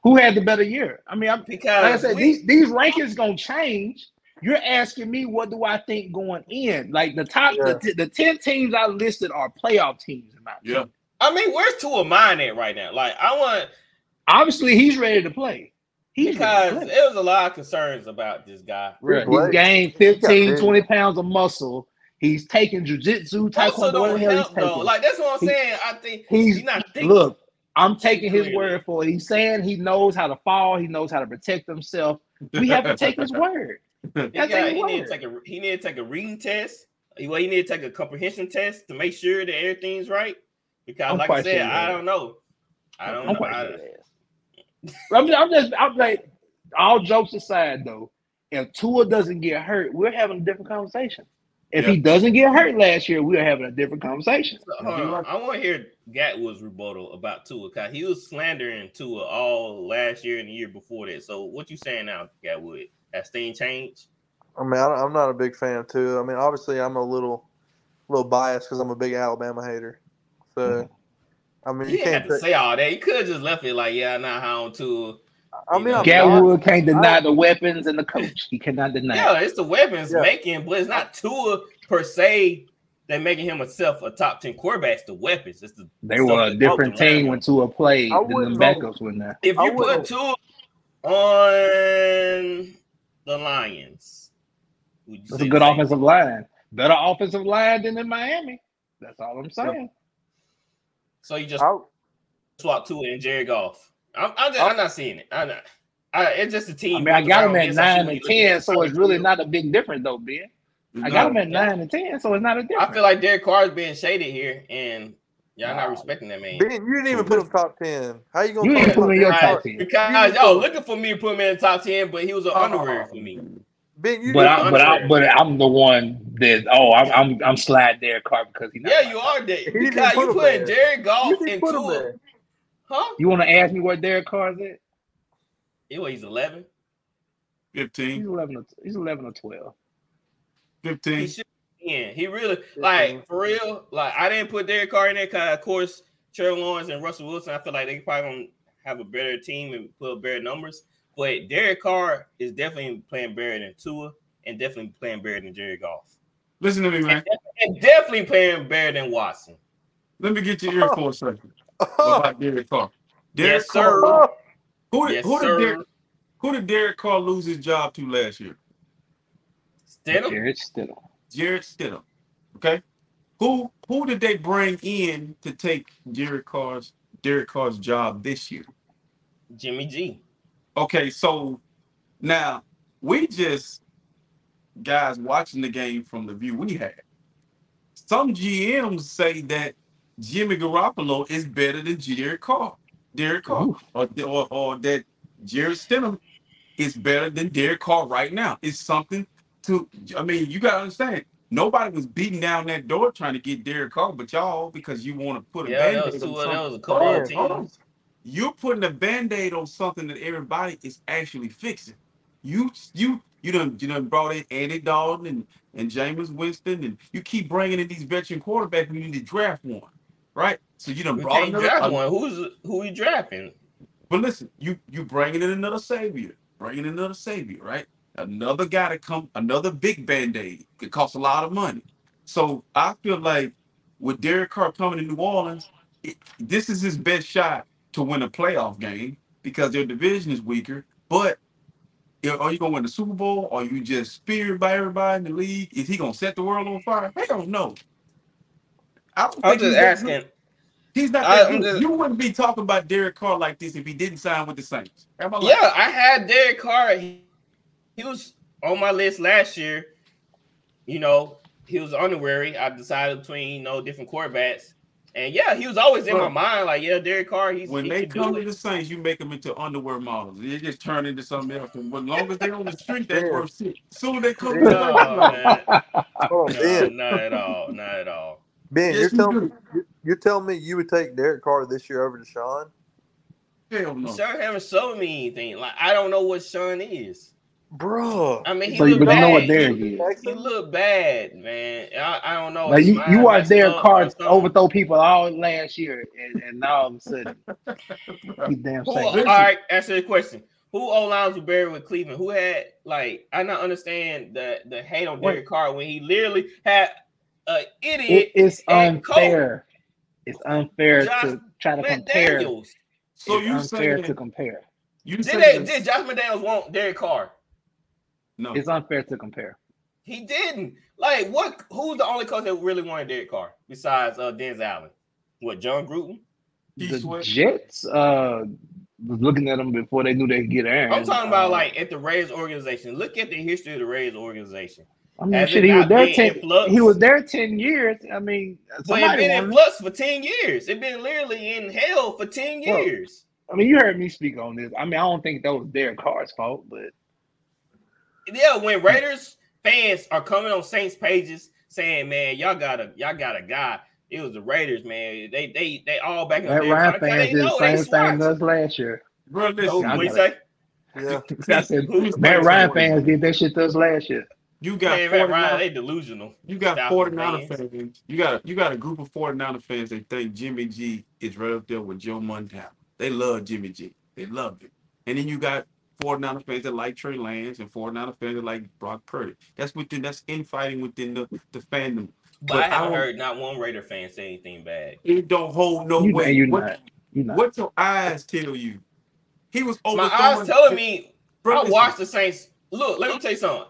Who had the better year? I mean, I'm, because like I said, we- these these rankings gonna change. You're asking me what do I think going in? Like the top, Yeah. the, the ten teams I listed are playoff teams. In my Yeah. opinion. I mean, where's two of mine at right now? Like I want obviously he's ready to play. He's because ready to play. there was a lot of concerns about this guy. Right. He's He's gained He 15, 20 pounds of muscle. He's taking jujitsu, Also, taekwondo, whatever don't he's help though. taking. Like that's what I'm He- saying. I think he's he's not thinking. look. I'm taking his word for it. He's saying he knows how to fall. He knows how to protect himself. We have to take his word. He, That's got, he need to take a he need to take a reading test. Well, he need to take a comprehension test to make sure that everything's right. Because, I'm like I said, sure I don't know. I don't I'm know. quite I- sure it is. I'm just, I'm just, I'm like, all jokes aside, though, if Tua doesn't get hurt, we're having a different conversation. If he doesn't get hurt last year, we're having a different conversation. So, hold on. I want to hear Gatwood's rebuttal about Tua because he was slandering Tua all last year and the year before that. So, what you saying now, Gatwood? Has things changed? I mean, I, I'm not a big fan too. I mean, obviously, I'm a little, little biased because I'm a big Alabama hater. So, mm-hmm. I mean, You you didn't have can't. to Say, say all that. You could have just left it like, yeah, I'm not high on Tua. I mean, I'm Gatwood can't deny the weapons and the coach. He cannot deny. Yeah, it's the weapons Yeah. making, but it's not Tua per se that making him himself a top 10 quarterback. It's the weapons. It's the They were a different team around. when Tua played I than the backups were there. If you put wouldn't- Tua on the Lions, would you It's a good the same? offensive line. Better offensive line than in Miami. That's all I'm saying. So you just I, swap Tua and Jerry Goff. I'm, I'm, just, I'm not seeing it. I'm not. I, it's just a team. I mean, I got him I at nine and ten, so it's really not a big difference, though, Ben. I got him at nine and ten, so it's not a difference. I feel like Derek Carr is being shaded here, and y'all not respecting that man. Ben, you didn't even put him top ten. How you gonna You didn't put him in your top 10. Because y'all looking for me to put him in the top ten, but he was an Oh. honorary for me. Ben, you but I, but I, but I'm the one that oh I'm I'm, I'm slide Derek Carr because he. not Yeah, you are there because put you him put there. Jared Goff you didn't and put him Tua, there. huh? You want to ask me where Derek Carr is at? Yeah, he's eleven. He's 15, eleven. Or, he's eleven or twelve. He 15. should be in. He really like for real. Like I didn't put Derek Carr in there because of course Trevor Lawrence and Russell Wilson. I feel like they probably gonna have a better team and put up better numbers. But Derek Carr is definitely playing better than Tua and definitely playing better than Jerry Goff. Listen to me, man. And definitely playing better than Watson. Let me get your ear for a second. About Derek Carr. Derek Yes, Carr. sir. Who did, Yes, who, did sir. Derek, who did Derek Carr lose his job to last year? Stidham? Jarrett Stidham. Jarrett Stidham. Okay. Who who did they bring in to take Derek Carr's Derek Carr's job this year? Jimmy G. Okay, so now we just guys watching the game from the view we had. Some GMs say that Jimmy Garoppolo is better than Derek Carr. Derek Carr, or, or or that Jarrett Stidham is better than Derek Carr right now. It's something to. I mean, you gotta understand. Nobody was beating down that door trying to get Derek Carr, but y'all because you want to put a Yeah, that band-aid on. That something. was a couple Hold of on, hold on teams. you're putting a band-aid on something that everybody is actually fixing. You you you done you done brought in Andy Dalton and and Jameis Winston and you keep bringing in these veteran quarterbacks. We need to draft one, right? So you done We brought can't another. draft uh, one. Who's who we drafting? But listen, you you bringing in another savior, bringing in another savior, right? Another guy to come, another big band-aid. It costs a lot of money. So I feel like with Derek Carr coming to New Orleans, it, this is his best shot to win a playoff game because their division is weaker. But Are you gonna win the Super Bowl? Or you just speared by everybody in the league? Is he gonna set the world on fire? Hell no. I don't I'm think he's just asking. He's not I- that I'm good. just- You wouldn't be talking about Derek Carr like this if he didn't sign with the Saints. Am Yeah, I had Derek Carr. He, he was on my list last year. You know, he was honorary. I decided between you know different quarterbacks, and yeah, he was always in my mind. Like, yeah, Derek Carr. He's When he they come do to the Saints, you make them into underwear models. They just turn into something else. And as long as they're on the street, they Yeah. worth shit. Soon they come to No, Saints, man, Hold on, no, Ben. not at all, not at all. Ben, Yes, you're you telling do. me you- you're telling me you would take Derek Carr this year over Deshaun? hell no. Sean haven't sold me anything. Like, I don't know what Sean is. Bruh. I mean, he So you, look but you know what bad. Derek He, is. he Texans? look bad, man. I, I don't know. Like you, His you mind watched Derek Carr overthrow people all last year, and, and now all of a sudden he's damn Who, safe. all right, answer the question. Who O lines were buried with Cleveland? Who had like I not understand the the hate on What? Derek Carr when he literally had an It, idiot it's and Cole. unfair. It's unfair Josh to try to Matt compare. Daniels. So it's you unfair say to compare. you Did they did Josh McDaniels want Derek Carr? No. It's unfair to compare. He didn't. Like what? Who's the only coach that really wanted Derek Carr besides uh, Dennis Allen? What Jon Gruden? The sweat. Jets uh was looking at them before they knew they could get Aaron. I'm talking about Uh, like at the Rays organization. Look at the history of the Rays organization. I mean, has shit, he was there ten. in? He was there ten years. I mean, But it's somebody been in wanted- flux for 10 years. It's been literally in hell for 10 Well, years. I mean, you heard me speak on this. I mean, I don't think that was Derek Carr's fault, but Yeah, when Raiders fans are coming on Saints pages saying, "Man, y'all got a y'all got a guy," it was the Raiders, man. They they they all back on that Derek Ryan fans did the same thing swatch. to us last year. Bro, listen, I what you say? Yeah. I said, Matt Ryan fans did that shit to us last year. you got Man, Matt 49 Ryan, they delusional. You got Falcons 49er fans. fans. You got a you got a group of 49er fans that think Jimmy G is right up there with Joe Montana. They love Jimmy G. They love it. And then you got 49er fans that like Trey Lance and 49er fans that like Brock Purdy. That's within that's infighting within the, the fandom. But, But I I haven't don't- heard not one Raider fan say anything bad. It don't hold no You, weight. and you what, not. You not. what your eyes tell you? He was over. My overthrowing. eyes telling me Bro, I watched the Saints. Look, let me tell you something.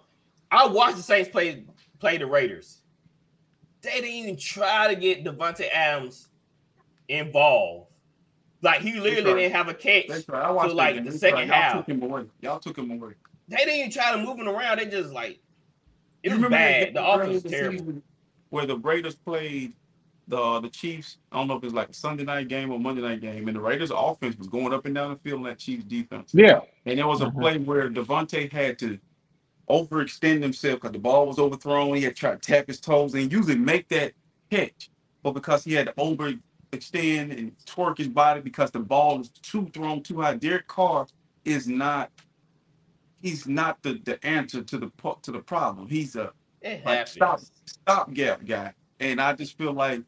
I watched the Saints play play the Raiders. They didn't even try to get Davante Adams involved. Like he literally right. didn't have a catch. That's right. I watched like, the That's second right. Y'all half. took him away. Y'all took him away. They didn't even try to move him around. They just like it was bad. game The offense was terrible. Where the Raiders played the the Chiefs. I don't know if it's like a Sunday night game or Monday night game, and the Raiders' offense was going up and down the field in that Chiefs defense. Yeah. And there was a Mhm. play where Davante had to overextend himself because the ball was overthrown. He had to try to tap his toes and usually make that catch, but because he had to overextend and twerk his body because the ball is too thrown too high. Derek Carr is not. He's not the, the answer to the po- to the problem. He's a like stop stopgap guy. And I just feel like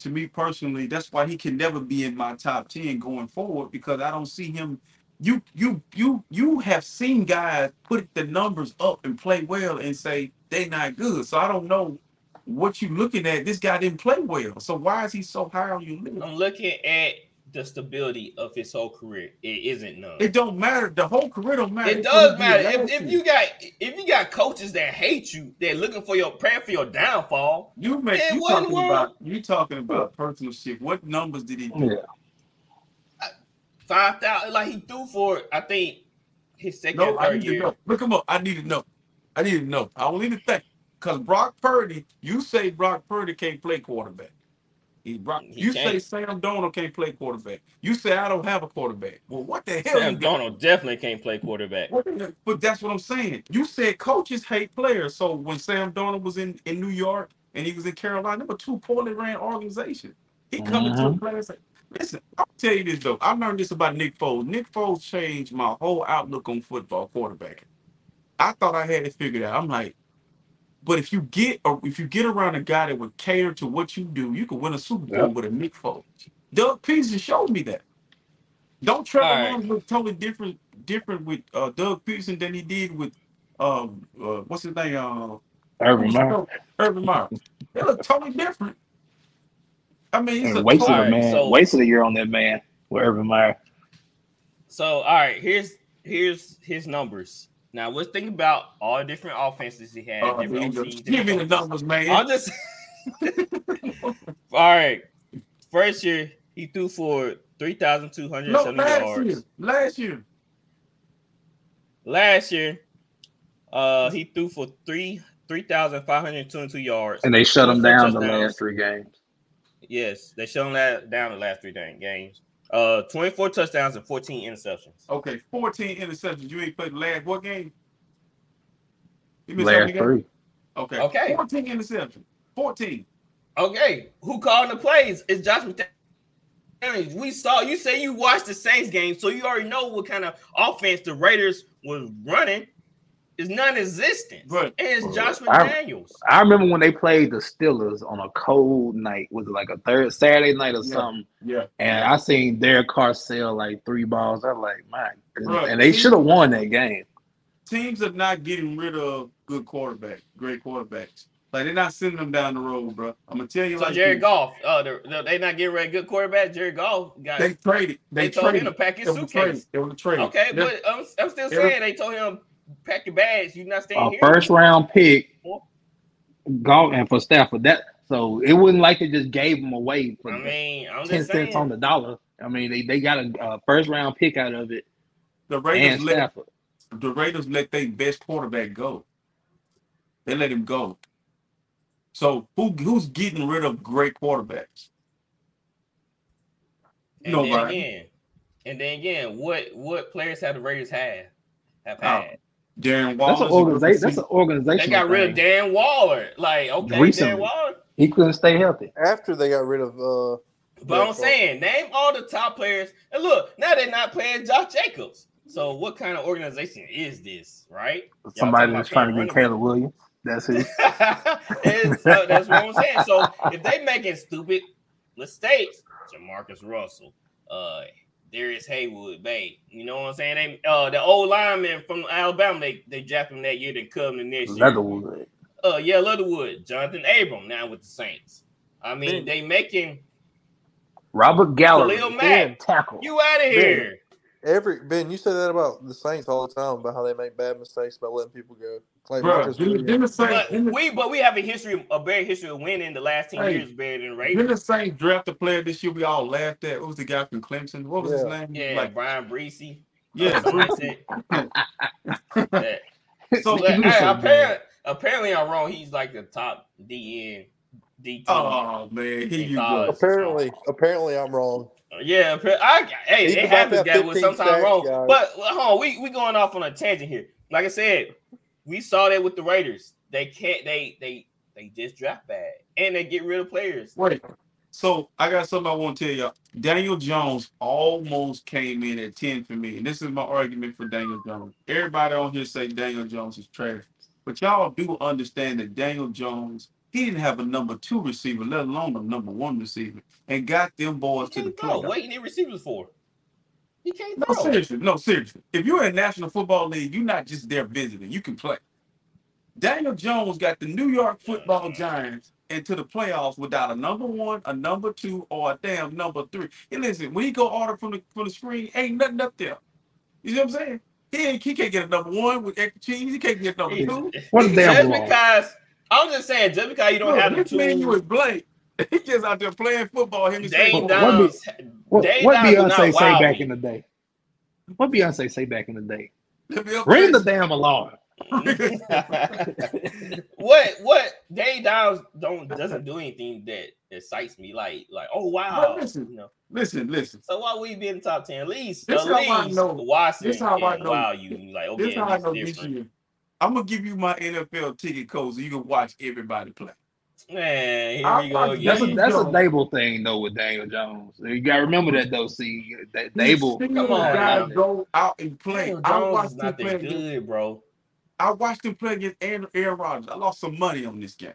to me personally, that's why he can never be in my top 10 going forward because I don't see him. You you you you have seen guys put the numbers up and play well and say they not good. So I don't know what you looking at. This guy didn't play well. So why is he so high on your list? I'm looking at the stability of his whole career. It isn't none. It don't matter. The whole career don't matter. It It's does matter. If, if you got if you got coaches that hate you, they're looking for your praying for your downfall. you make you what in the talking world? about you talking about personal shit. What numbers did he do? Yeah. Five thousand, like he threw for I think his second No, or I third need to know. Look him up. I need to know. I need to know. I don't need to think. Because Brock Purdy, you say Brock Purdy can't play quarterback. He, Brock, He you say can't. Sam Darnold can't play quarterback. You say I don't have a quarterback. Well, what the hell? Sam got? Darnold definitely can't play quarterback. What the hell? But that's what I'm saying. You said coaches hate players. So when Sam Darnold was in, in New York and he was in Carolina, number two poorly ran organization. He come into a Mhm. class. Listen, I'll tell you this though. I learned this about Nick Foles. Nick Foles changed my whole outlook on football quarterbacking. I thought I had it figured out. I'm like, but if you get or if you get around a guy that would cater to what you do, you could win a Super Bowl Yep. with a Nick Foles. Doug Pederson showed me that. Don't Trevor All right. Lawrence look totally different different with uh, Doug Pederson than he did with um uh, what's his name uh Urban Meyer. Urban Meyer. They look totally different. I mean, it's a And wasted total- Alright, a man. so- wasted a year on that man with Urban Meyer. So all right, here's here's his numbers Now let's think about all the different offenses he had. Oh, different there you Give me the numbers, man. I'm just all right. First year he threw for three thousand two hundred seventy no, last yards. year. Last year. Last year, uh, he threw for three three thousand five hundred twenty-two yards. And they shut him Four down the last three games. Yes, they shut him that down the last three dang games. Uh, twenty-four touchdowns and fourteen interceptions. Okay, 14 interceptions. You ain't played the last what game? You missed how Last many games? three. Okay. Okay. 14 interceptions. 14. Okay, who called the plays? It's Josh McDaniels. We saw you say you watched the Saints game, so you already know what kind of offense the Raiders was running. Is non-existent. Right. And it's Josh I- McDaniels. I remember when they played the Steelers on a cold night. Was it like a third Saturday night or Yeah. something? Yeah. And I seen Derek Carr sell like three balls. I'm like, my goodness. Right. And they should have won that game. Teams are not getting rid of good quarterbacks, great quarterbacks. Like they're not sending them down the road, bro. I'm gonna tell you So like Jared. Goff, uh, they're, they not getting rid of good quarterback. Jared Goff got They traded. they, They, told traded. him to pack It his was a trade. suitcase. It was a trade. Okay, Yeah. but I'm, I'm still saying they told him pack your bags. You're not staying A here. first round pick, Goff and for Stafford. That so it wasn't like they just gave them away for I mean, I'm ten cents on the dollar. I mean, they, they got a, uh first round pick out of it the Raiders and let Stafford. the Raiders let their best quarterback go. They let him go. So who who's getting rid of great quarterbacks? And No, then again, and then again, what what players have the Raiders had have Oh, had? Darren That's an organization. That's an organization. they got rid of Dan Waller. Like, okay, Recently. Dan Waller. He couldn't stay healthy. After they got rid of uh But Yeah, I'm so- saying, name all the top players. And look, now they're not playing Josh Jacobs. So what kind of organization is this, right? Y'all Somebody talking was trying to get running Caleb Williams. That's it. So that's what I'm saying. So if they making stupid mistakes, Jamarcus Russell, uh, Darrius Heyward, Bay, you know what I'm saying? They uh the old lineman from Alabama, they they drafted him that year, they cut him the next year. Leatherwood. Uh yeah, Leatherwood, Jonathan Abram now with the Saints. I mean, they making Robert Gallery. Khalil Mack. Dead tackle. you out of here. every Ben. You say that about the Saints all the time about how they make bad mistakes about letting people go. Like Bro, Marcus didn't, didn't the Saints, But didn't the- we but we have a history, a bad history of winning. The last ten Hey, years better than didn't the Saints draft a player this year we all laughed at? What was the guy from Clemson? What was his name? Yeah, Like, Bryan Bresee. yeah. Something like that. That- So, But, hey, so apparently, apparently, I'm wrong. He's like the top DN, DT. oh man, here you go. Apparently, apparently, I'm wrong. Uh, yeah, appa- I, hey, He's it happens, that guys. With 15 sometimes wrong, guys. but hold on, we we going off on a tangent here. Like I said, we saw that with the Raiders. They can't. They they they just draft bad, and they get rid of players. Right. So I got something I want to tell y'all. Daniel Jones almost came in at 10 for me. And this is my argument for Daniel Jones. Everybody on here say Daniel Jones is trash. But y'all do understand that Daniel Jones, he didn't have a number two receiver, let alone a number one receiver, and got them boys to the playoffs. What you need receivers for? He can't No, throw. seriously. No, seriously. If you're in the National Football League, you're not just there visiting. You can play. Daniel Jones got the New York football giants into the playoffs without a number one, a number two, or a damn number three. And listen, when he go order from the from the screen, ain't nothing up there. You see what I'm saying? He, ain't, he can't get a number one with extra cheese. He can't get a number two. What a damn just blow. because I'm just saying, just because you don't Look, have the this man you tools, is Blake. He just out there playing football. Him and Dane What- what What, Dane what Beyonce say wow back in the day? What Beyonce say back in the day? Let me up Ring the damn alarm. what what Dane Downs don't doesn't do anything that excites me like like oh wow But listen, you know. Listen, listen. So why we be in the top ten? At least This at how I least know- Watson this how I know- wow you you like okay this how I it's know this year. I'm gonna give you my NFL ticket code so you can watch everybody play. Man, here I- we go I- again. That's a that's a Jones. Dable thing though with Daniel Jones. You gotta remember that though. See that Dable. Come on, guys now. go out and play. Daniel I Jones watched is him not play. that Against, good, bro. I watched him play against Aaron, Aaron Rodgers. I lost some money on this game.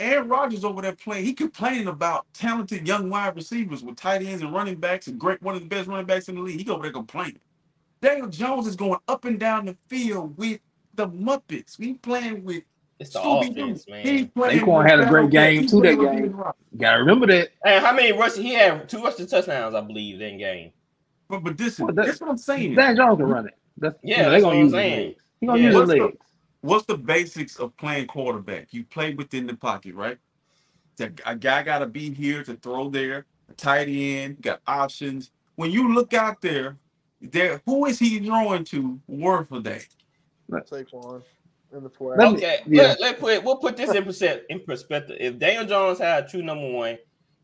Aaron Rodgers over there playing. He complaining about talented young wide receivers with tight ends and running backs and great one of the best running backs in the league. He over there complaining. Daniel Jones is going up and down the field with the Muppets. He playing with It's the Scooby-Doo. offense, man. He playing Saquon with had a great game Cat. too that game. Ian Gotta remember that. And how many rushes he had? Two rushing touchdowns, I believe, that game. But but this is Well, that- that's what I'm saying. Dan Jones can run it. That's, Yeah, you know, they what gonna I'm use saying. it. He gonna Yeah. use his What's the- legs. What's the basics of playing quarterback? You play within the pocket, right? That a guy got to be here to throw there. A tight end, got options. When you look out there, there who is he throwing to? Word for that. Saquon in the flat. Let Okay, Yeah. let, let put we'll put this in percent in perspective. If Daniel Jones had a true number one,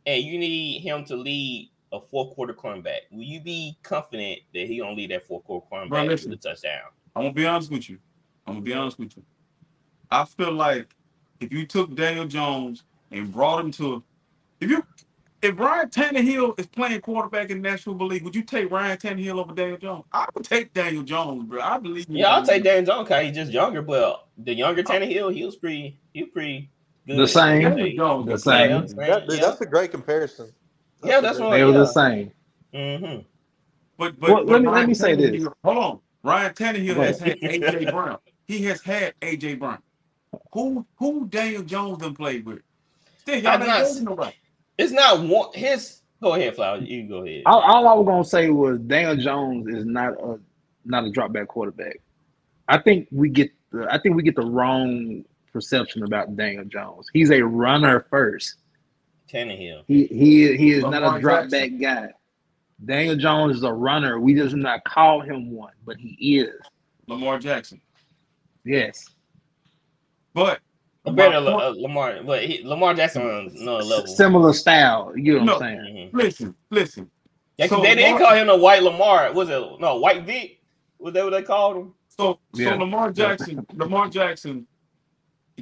and you need him to lead a fourth quarter cornerback, will you be confident that he gonna lead that fourth quarter Bro, cornerback to the touchdown? I'm gonna be honest with you. I'm gonna be honest with you. I feel like if you took Daniel Jones and brought him to, if you, if Ryan Tannehill is playing quarterback in the National League, would you take Ryan Tannehill over Daniel Jones? I would take Daniel Jones, bro. I believe. in Yeah, I'll take Daniel Jones because he's just younger, but the younger Tannehill, he was pretty, he was pretty good. The same. Daniel Jones. The is same. Yeah. That, dude, yeah. that's a great comparison. Yeah, that's great- what- They were yeah. the same. Mm-hmm. But but, Well, but let me- let me say this. Hold on, Ryan Tannehill has had. AJ Brown. He has had AJ Brown. Who who Daniel Jones done played with? Still, y'all I'm not- dating nobody. It's not one his. Go ahead, Flower. You can go ahead. All, all I was gonna say was Daniel Jones is not a not a drop back quarterback. I think we get the I think we get the wrong perception about Daniel Jones. He's a runner first. Tannehill. He he he is not a drop back guy. Daniel Jones is a runner. We just not call him one, but he is. Lamar Jackson. Yes. But A better my point- uh, Lamar, but he, Lamar Jackson on another level. Similar style. You know what I'm saying? Mhm. listen, listen. Yeah, 'cause So they didn't Lamar- call him the White Lamar. Was it no White Vic? Was that what they called him? So so Lamar Jackson, Lamar Jackson,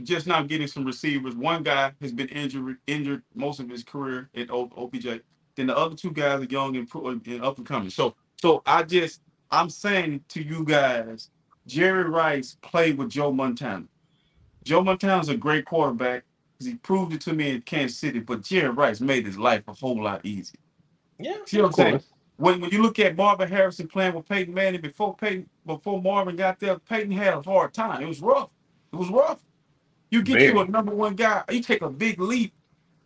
just now getting some receivers. One guy has been injured injured most of his career at O- OBJ. Then the other two guys are young and, and up and coming. So so I just I'm saying to you guys, Jerry Rice played with Joe Montana. Joe Montana's a great quarterback because he proved it to me in Kansas City. But Jerry Rice made his life a whole lot easier. Yeah. See what I'm saying? course. when when you look at Marvin Harrison playing with Peyton Manning before Peyton before Marvin got there, Peyton had a hard time. It was rough. It was rough. You get you Very. a number one guy, you take a big leap.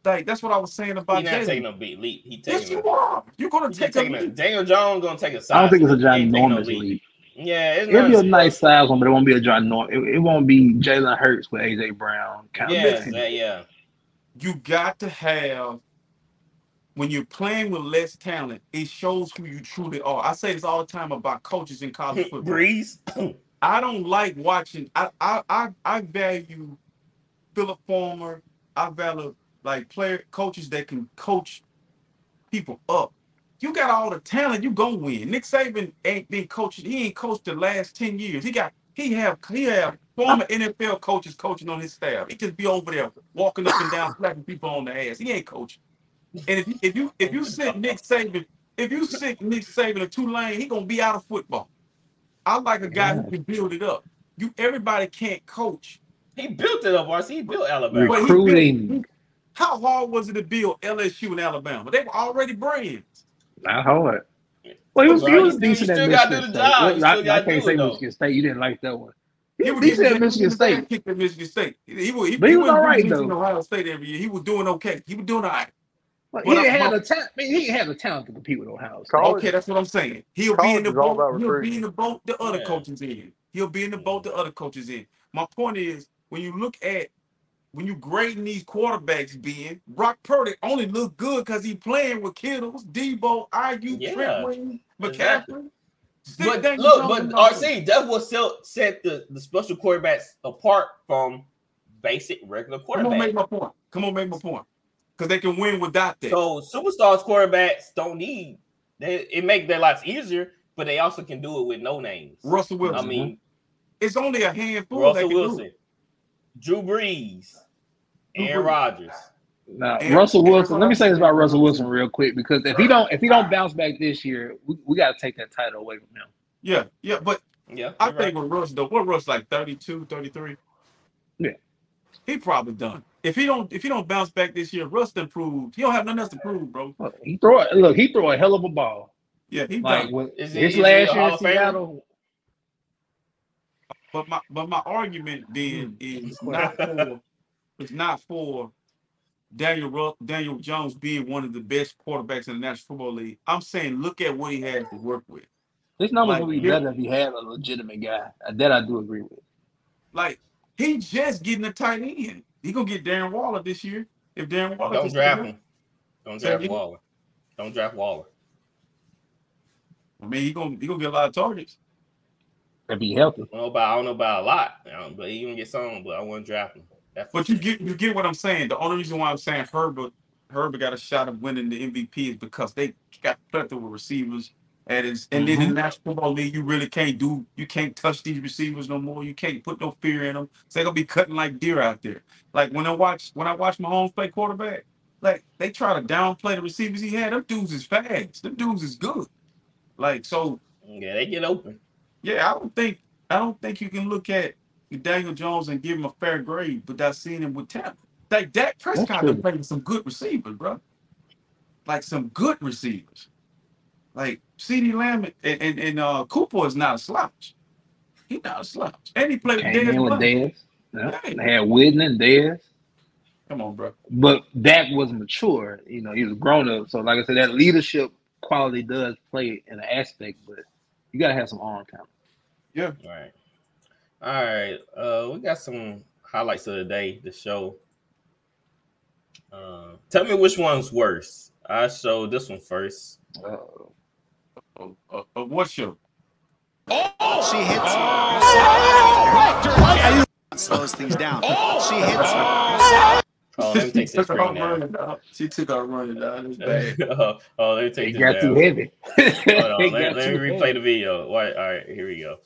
Like that's what I was saying about He not taking Jalen. no big leap. He Yes, taking. you are. You're gonna he take taking a a, leap. Daniel Jones gonna take a size. I don't think it's a leap. He ain't taking no ginormous leap. Yeah, it's It'll not. be a nice size one, but it won't be a ginormous. It, it won't be Jalen Hurts with AJ Brown kind Yeah, of Listen. yeah, yeah. You got to have when you're playing with less talent, it shows who you truly are. I say this all the time about coaches in college football. Breeze. I don't like watching. I I I, I value Philip Farmer. I value like player coaches that can coach people up. You got all the talent, you gonna win. Nick Saban ain't been coaching. He ain't coached the last ten years. He got he have he have former NFL coaches coaching on his staff. He just be over there walking up and down, slapping people on the ass. He ain't coaching. And if you if you if you sit Nick Saban, if you sit Nick Saban in Tulane, he gonna be out of football. I like a guy who can build it up. You everybody can't coach. He built it up, RC. He built Alabama. But he built- Recruiting. How hard was it to build LSU and Alabama? They were already brands. Not hard. Well, he was, Bro, he you was still- you decent at still gotta Michigan do the State. job. I, I can't say it, though. Michigan State. You didn't like that one. He He was was decent at Michigan State. Kicked at Michigan State. He was. He, But he was wasn't all right, though. Ohio State every year. He was doing okay. He was doing all right. But But he didn't have a talent. I mean, he had a talent to compete with Ohio State. College- Okay, that's what I'm saying. He'll be in the boat. He'll be in the boat the other Yeah. coaches in. He'll be in the boat the other coaches in. My point is, when you look at when you grading these quarterbacks, being Brock Purdy only look good because he playing with Kittles, Deebo, Aiyuk, Yeah, Trent Williams, exactly. McCaffrey. But look, but in the offense. RC, that's what set the, the special quarterbacks apart from basic regular quarterbacks. Come on, make my point. Come on, make my point. Because they can win without that. So superstars quarterbacks don't need they it make their lives easier, but they also can do it with no names. Russell Wilson. I mean, it's only a handful that Russell Wilson. Drew Brees, Aaron Brees. Rodgers. Now, And- Russell and Wilson. Let me say this about Russell Wilson real quick because if he don't if he don't bounce back this year, we, we got to take that title away from him. Yeah, yeah, but Yeah, I you're think right. with Russ, though, what Russ like 32, 33? Yeah. He probably done. If he don't if he don't bounce back this year, Russ done proved. He don't have nothing else to prove, bro. Look, He throw it. Look, he throw a hell of a ball. Yeah, he Like done. with Is he- his is he last year in? Seattle. But my but my argument then Hmm. is not for it's not for Daniel Ru- Daniel Jones being one of the best quarterbacks in the National Football League. I'm saying look at what he has to work with. His numbers Like, would be better if he had a legitimate guy. Uh, That I do agree with. Like he just getting a tight end. He gonna get Darren Waller this year. If Darren Waller Don't draft him. Don't draft again? Waller. Don't draft Waller. I mean, he gonna he gonna get a lot of targets. If be healthy. I don't know about I don't know about a lot, but he gonna get some. But I want to draft him. That's But you get you get what I'm saying. The only reason why I'm saying Herbert Herbert got a shot of winning the MVP is because they got plethora with receivers. And it's, and then in mm-hmm. the National Football League, you really can't do you can't touch these receivers no more. You can't put no fear in them. So they're gonna be cutting like deer out there. Like when I watch when I watch my Mahomes play quarterback, like they try to downplay the receivers he had. Them dudes is fast. Them dudes is good. Like so, yeah, they get open. yeah, I don't think I don't think you can look at Daniel Jones and give him a fair grade without seeing him with talent. Like Dak Prescott true. can play with some good receivers, bro. Like some good receivers. Like CeeDee Lamb and, and, and uh, Cooper is not a slouch. He's not a slouch. And he played with Came in with Dez. Dez. Yeah. Hey. They had Witten and Dez. Come on, bro. But Dak was mature. You know, he was grown up. So like I said, that leadership quality does play in an aspect, but you gotta have some arm talent. Yeah. All right. All right. Uh, we got some highlights of the day to show. Uh, tell me which one's worse. I show this one first. Uh, Uh, uh, uh, what show? She hits. Slows things down. She hits. Oh, let me take she this took out screen down. She took out running down. It's bad. oh, oh, let me it take this got down. too heavy. Hold on, let, let me replay heavy. the video. All right, all right, here we go.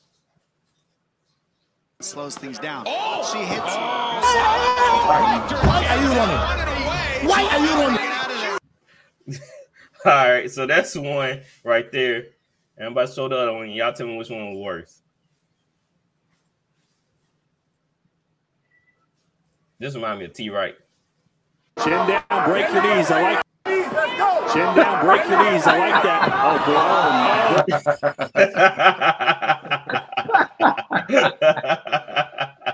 Slows things down. Oh! She hits. Oh! Why are you running? Why are you running? All right, so that's the one right there. And I'm about to show the other one. Y'all tell me which one was worse. This remind me of T. Wright. Chin down, break your knees. I like. Chin down, break your knees. I like that. Oh boy.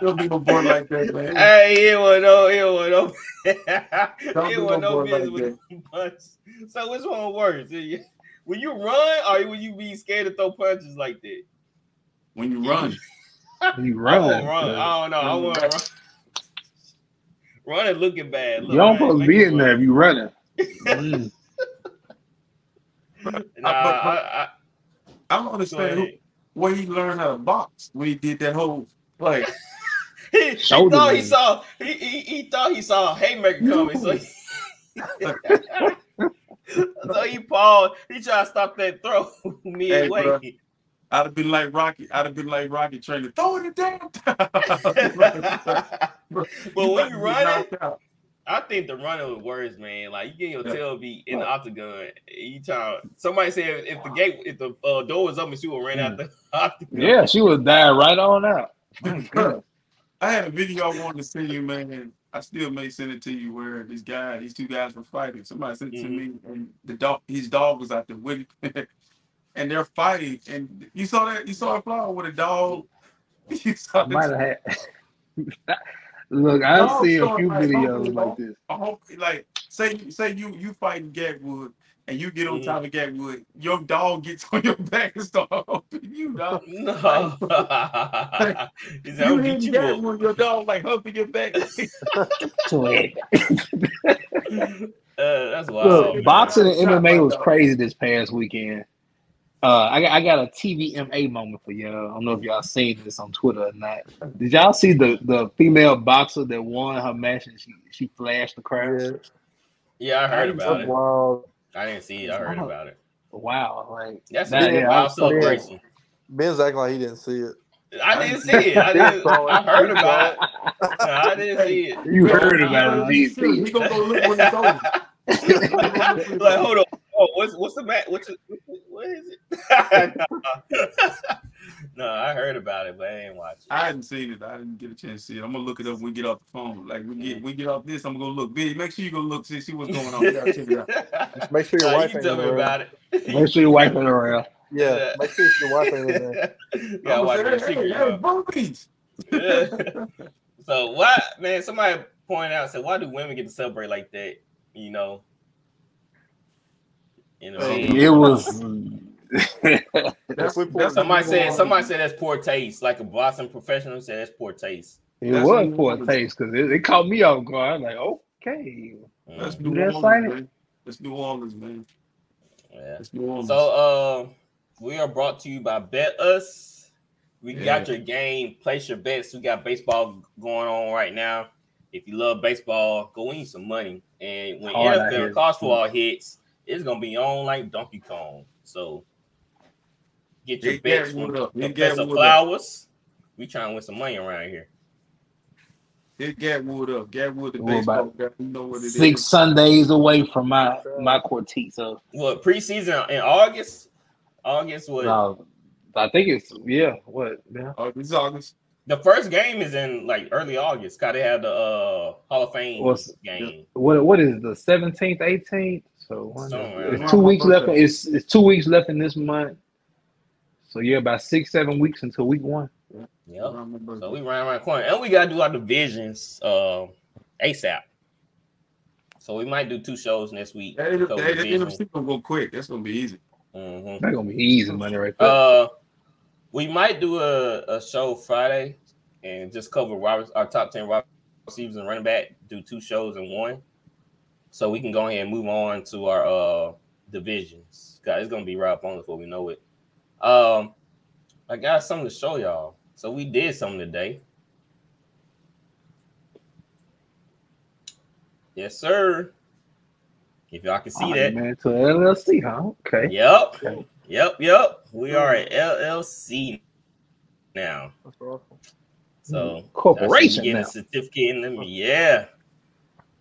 Don't be no boy like that, man. hey, it was no, it was no, Don't it do was no no business like with the punch. So which one worse? When you run or when you be scared to throw punches like that? When you run, You I run. won't run. I don't know. I want to run. Running looking bad. Look, You don't man, supposed to be in there if you running. Mm. Nah, but- I, I don't understand who, where he learned how to box. When he did that whole like, He, he Shoulder thought he saw he, he, he thought he saw a haymaker coming, so he, so he paused. He tried to stop that throw midway. bro. I'd have been like Rocky. I'd have been like Rocky training. Throw it down. but when you running, I think the running was worse, man. Like you get your Yeah. tail beat in the octagon. You try. Somebody said if the gate, if the uh, door was open, she would ran out the octagon. Yeah, she was dying right on out. Bro, I had a video I wanted to send you, man. I still may send it to you where this guy, these two guys were fighting. Somebody sent it to me, mm-hmm. and the dog, his dog was out there with him, and they're fighting. And you saw that? You saw a fly with a dog. You saw I might this- have had. Look, I've Dog seen a showing few like videos hungry, like oh, this. I hope, like, say, say you you fighting Gatwood, and you get on Mhm. top of Gatwood, your dog gets on your back and start humping you, dog. No. he said, You I'll hit you. Gatwood, your dog like humping your back. Uh, that's wild. Look, boxing and MMA was crazy this past weekend. Uh, I got I got a TVMA moment for y'all. I don't know if y'all seen this on Twitter or not. Did y'all see the the female boxer that won her match and she she flashed the crowd? Yeah, Yeah, I heard about it. wild. I didn't see it. I heard about it. Wow, like That's That- a yeah, I wild so- celebration. Ben's acting like he didn't see it. I didn't see it. I didn't. I heard about it. No, I didn't see it. you heard about it. he didn't should. see He gonna go look when it's over. like, hold on. Oh, what's what's the mat? What's it, what is it? no, I heard about it, but I ain't watch it. I hadn't seen it. I didn't get a chance to see it. I'm gonna look it up when we get off the phone. Like we get mm. we get off this, I'm gonna go look. Billy, make sure you go look see, see what's going on. You gotta check it out. Just make sure your Nah, wife you ain't can tell me about it. Make sure you wipe it around. Yeah, make sure your wife ain't in there. You I'm watch that secret. hey, yo. boobies. so why, man? Somebody pointed out said, why do women get to celebrate like that? You know, you know. It was That's, we that's Somebody said somebody said that's poor taste. Like a Boston professional said that's poor taste. It That's was New poor taste because it, it caught me off guard. I'm like, okay. That's Mm, New You that Orleans, excited? man. That's New Orleans, man. yeah. That's New Orleans. So uh we are brought to you by BetUS. We Yeah. got your game. Place your bets. We got baseball going on right now. If you love baseball, go win some money. And when Hard out NFL here. and college football hits, it's gonna be on like Donkey Kong. So get your Hit bets Gatwood from up. Hit Professor Gatwood up. Flowers. We trying to win some money around here. Hit Gatwood up. Gatwood, the What baseball about guy. You know what it is. Six Sundays away from my my quartet. So What preseason in August? August was no, I think it's yeah. What? Yeah. Oh, this August. the first game is in like early August. Cause they have the uh Hall of Fame What's- game. What? What is the seventeenth, eighteenth? So it's two weeks left. It's it's two weeks left in this month. So yeah, about six, seven weeks until week one. Yep. Around my birthday. So we ran around the corner, and we gotta do our divisions uh, ASAP. So we might do two shows next week. That, couple that, that. NFC gonna go quick. That's gonna be easy. Mhm. That's gonna be easy money right there. Uh, we might do a, a show Friday and just cover Robert, our top ten wide receivers and running back. Do two shows in one, so we can go ahead and move on to our uh divisions. Guys, it's gonna be right up on before we know it. Um, I got something to show y'all. So we did something today. Yes, sir. If y'all can see Oh, that. man to LLC, huh? Okay. Yep. Okay. Yep. Yep. We are at LLC now. That's awesome. So Corporation getting now. a certificate in them. Yeah.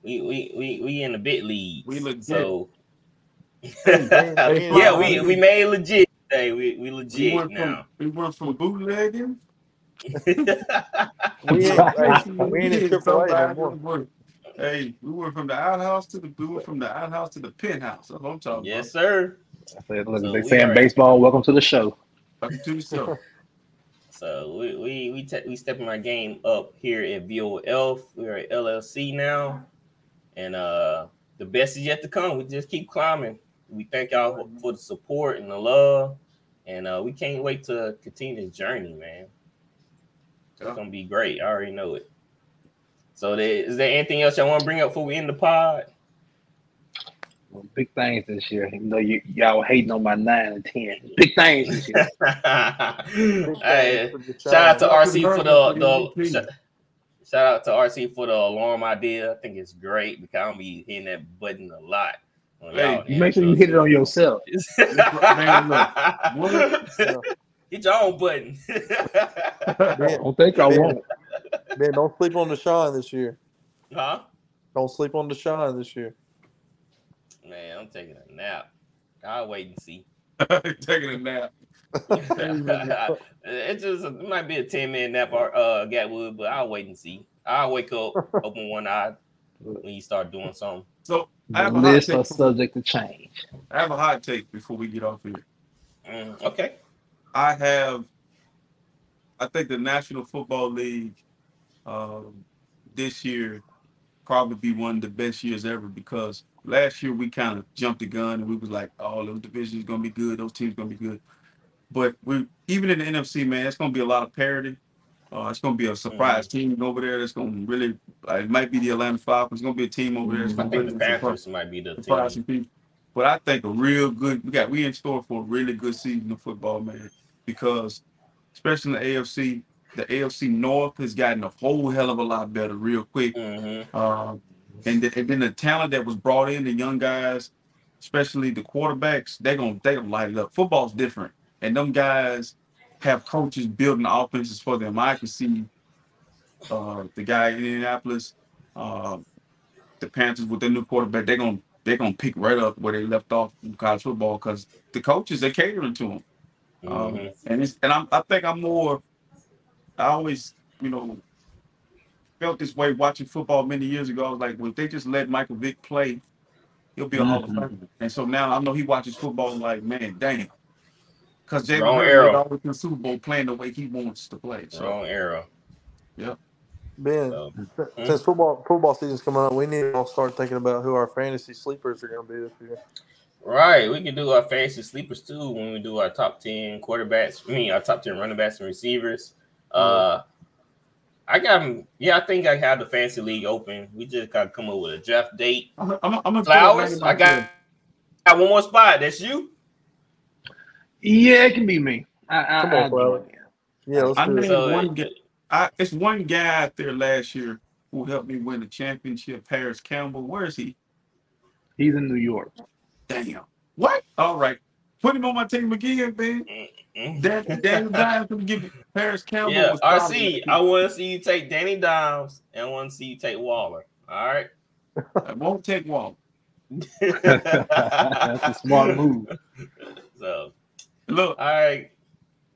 We we we we in the bit league. We legit. So yeah, we we made legit today. We we We legit went now. from we went from bootlegging. We ain't, hey, we ain't in triple A no more. Hey, we went from the outhouse to the we went from the outhouse to the penthouse. That's what I'm talking yes, sir. I said, look, So they saying are- baseball. Welcome to the show. about. Back to yourself. So we we we te- we stepping our game up here at VOF. We're at LLC now, and uh the best is yet to come. We just keep climbing. We thank y'all for, for the support and the love, and uh we can't wait to continue this journey, man. It's gonna be great. I already know it. So there, is there anything else y'all want to bring up before we end the pod? Well, big things this year. Even though you, y'all hating on my nine and ten, big things this year. hey, shout out to RC for the, the shout, shout out to RC for the alarm idea. I think it's great because I'll be hitting that button a lot. On Hey, y'all make sure you hit it on yourself. Man, look, Get your own button. I don't think I won't. Man, don't sleep on the shine this year. huh? Don't sleep on the shine this year. Man, I'm taking a nap. I'll wait and see. taking a nap. it just it might be a 10 minute nap or uh Gatwood, but I'll wait and see. I'll wake up, open one eye when you start doing something. So I The have a hot lists are take. subject to change. I have a hot take before we get off here. Mm, okay. I have, I think the National Football League um, this year probably be one of the best years ever because last year we kind of jumped the gun and we was like, oh, those divisions gonna be good, those teams gonna be good. But we even in the NFC, man, it's gonna be a lot of parity. Uh, it's gonna be a surprise team over there. That's gonna really, like, it might be the Atlanta Falcons. It's gonna be a team over there. That's I gonna think really surprise- Panthers might be the surprise team. people. But I think a real good we got we in store for a really good season of football, man. Because especially in the AFC, the AFC North has gotten a whole hell of a lot better real quick. Mm-hmm. Um, and, the, and then the talent that was brought in, the young guys, especially the quarterbacks, they're gonna they gonna light it up. Football's different, and them guys have coaches building offenses for them. I can see uh, the guy in Indianapolis, uh, the Panthers with their new quarterback. They're gonna they're gonna pick right up where they left off in college football because the coaches they're catering to them. Um, Mhm. and it's and I'm, I think I'm more. I always, you know, felt this way watching football many years ago. I was like, well, if they just let Michael Vick play, he'll be a Hall of Mhm. Famer. And so now I know he watches football and like, man, damn. Because Jalen Wrong Hurts era. is always in the Super Bowl playing the way he wants to play. So Wrong era. Ben, So, since football football season's coming up, we need to all start thinking about who our fantasy sleepers are going to be this year. Right. We can do our fantasy sleepers too when we do our top 10 quarterbacks. I mean, our top 10 running backs and receivers. Uh, I got. Yeah, I think I have the fantasy league open. We just got to come up with a draft date. I'm, I'm, I'm gonna Flowers. I got, got one more spot. That's you. Yeah, it can be me. I, I, Come on, I'll Flower. do it. Yeah, let's I do it. named So, one uh, guy. I, it's one guy out there last year who helped me win the championship. Parris Campbell. Where is he? He's in New York. Damn. What? All right. Put him on my team again, man. Mm-mm. Dan, Daniel Dimes gonna give me Parris Campbell. Yeah, was probably RC. I want to see you take Danny Dimes and I want to see you take Waller. All right. I won't take Wall. That's a smart move. so, Look, all right.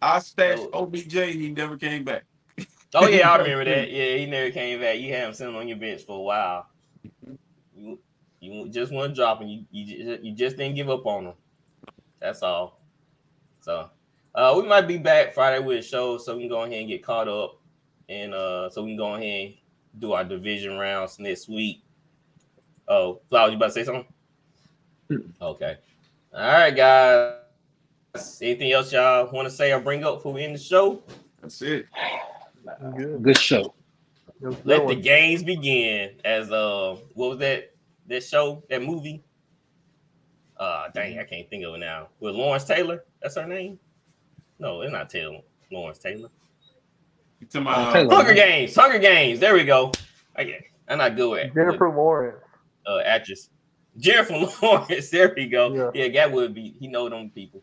I stashed. OBJ. He never came back. Oh yeah, I remember that. Yeah, he never came back. You had him sitting on your bench for a while. You, you just want to drop him. You you just, you just didn't give up on him. That's all. So uh, we might be back Friday with a show, so we can go ahead and get caught up, and uh, so we can go ahead and do our division rounds next week. Oh, Flowers, you about to say something? Okay. All right, guys. Anything else y'all want to say or bring up before we end the show? That's it. Good. Good show. It was a good Let the games begin. As uh, what was that? That show, that movie. Uh, dang, I can't think of it now. With Lawrence Taylor, that's her name. No, it's not Taylor. Lawrence Taylor. You talking Uh, about, Taylor. Hunger Games. Hunger Games. There we go. I get. I'm not good at with, Jennifer Lawrence. uh, actress. Jennifer Lawrence. There we go. Yeah. Yeah, that would be. He know them people.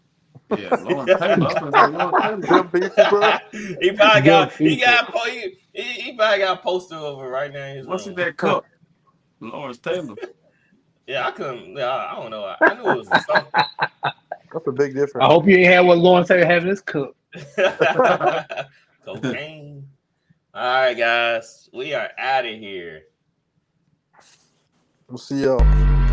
Yeah, Lawrence Taylor. I was gonna say Lawrence Taylor. Them people, bro. he probably got. He got. He, he, he probably got a poster of it right now. In his What's in room. that cup? Lawrence Taylor. Yeah, I couldn't. Yeah, I don't know. I, I knew it was something. That's a big difference. I hope you ain't had what Lawrence Taylor having his cup. Cocaine. All right, guys, we are out of here. We'll see y'all.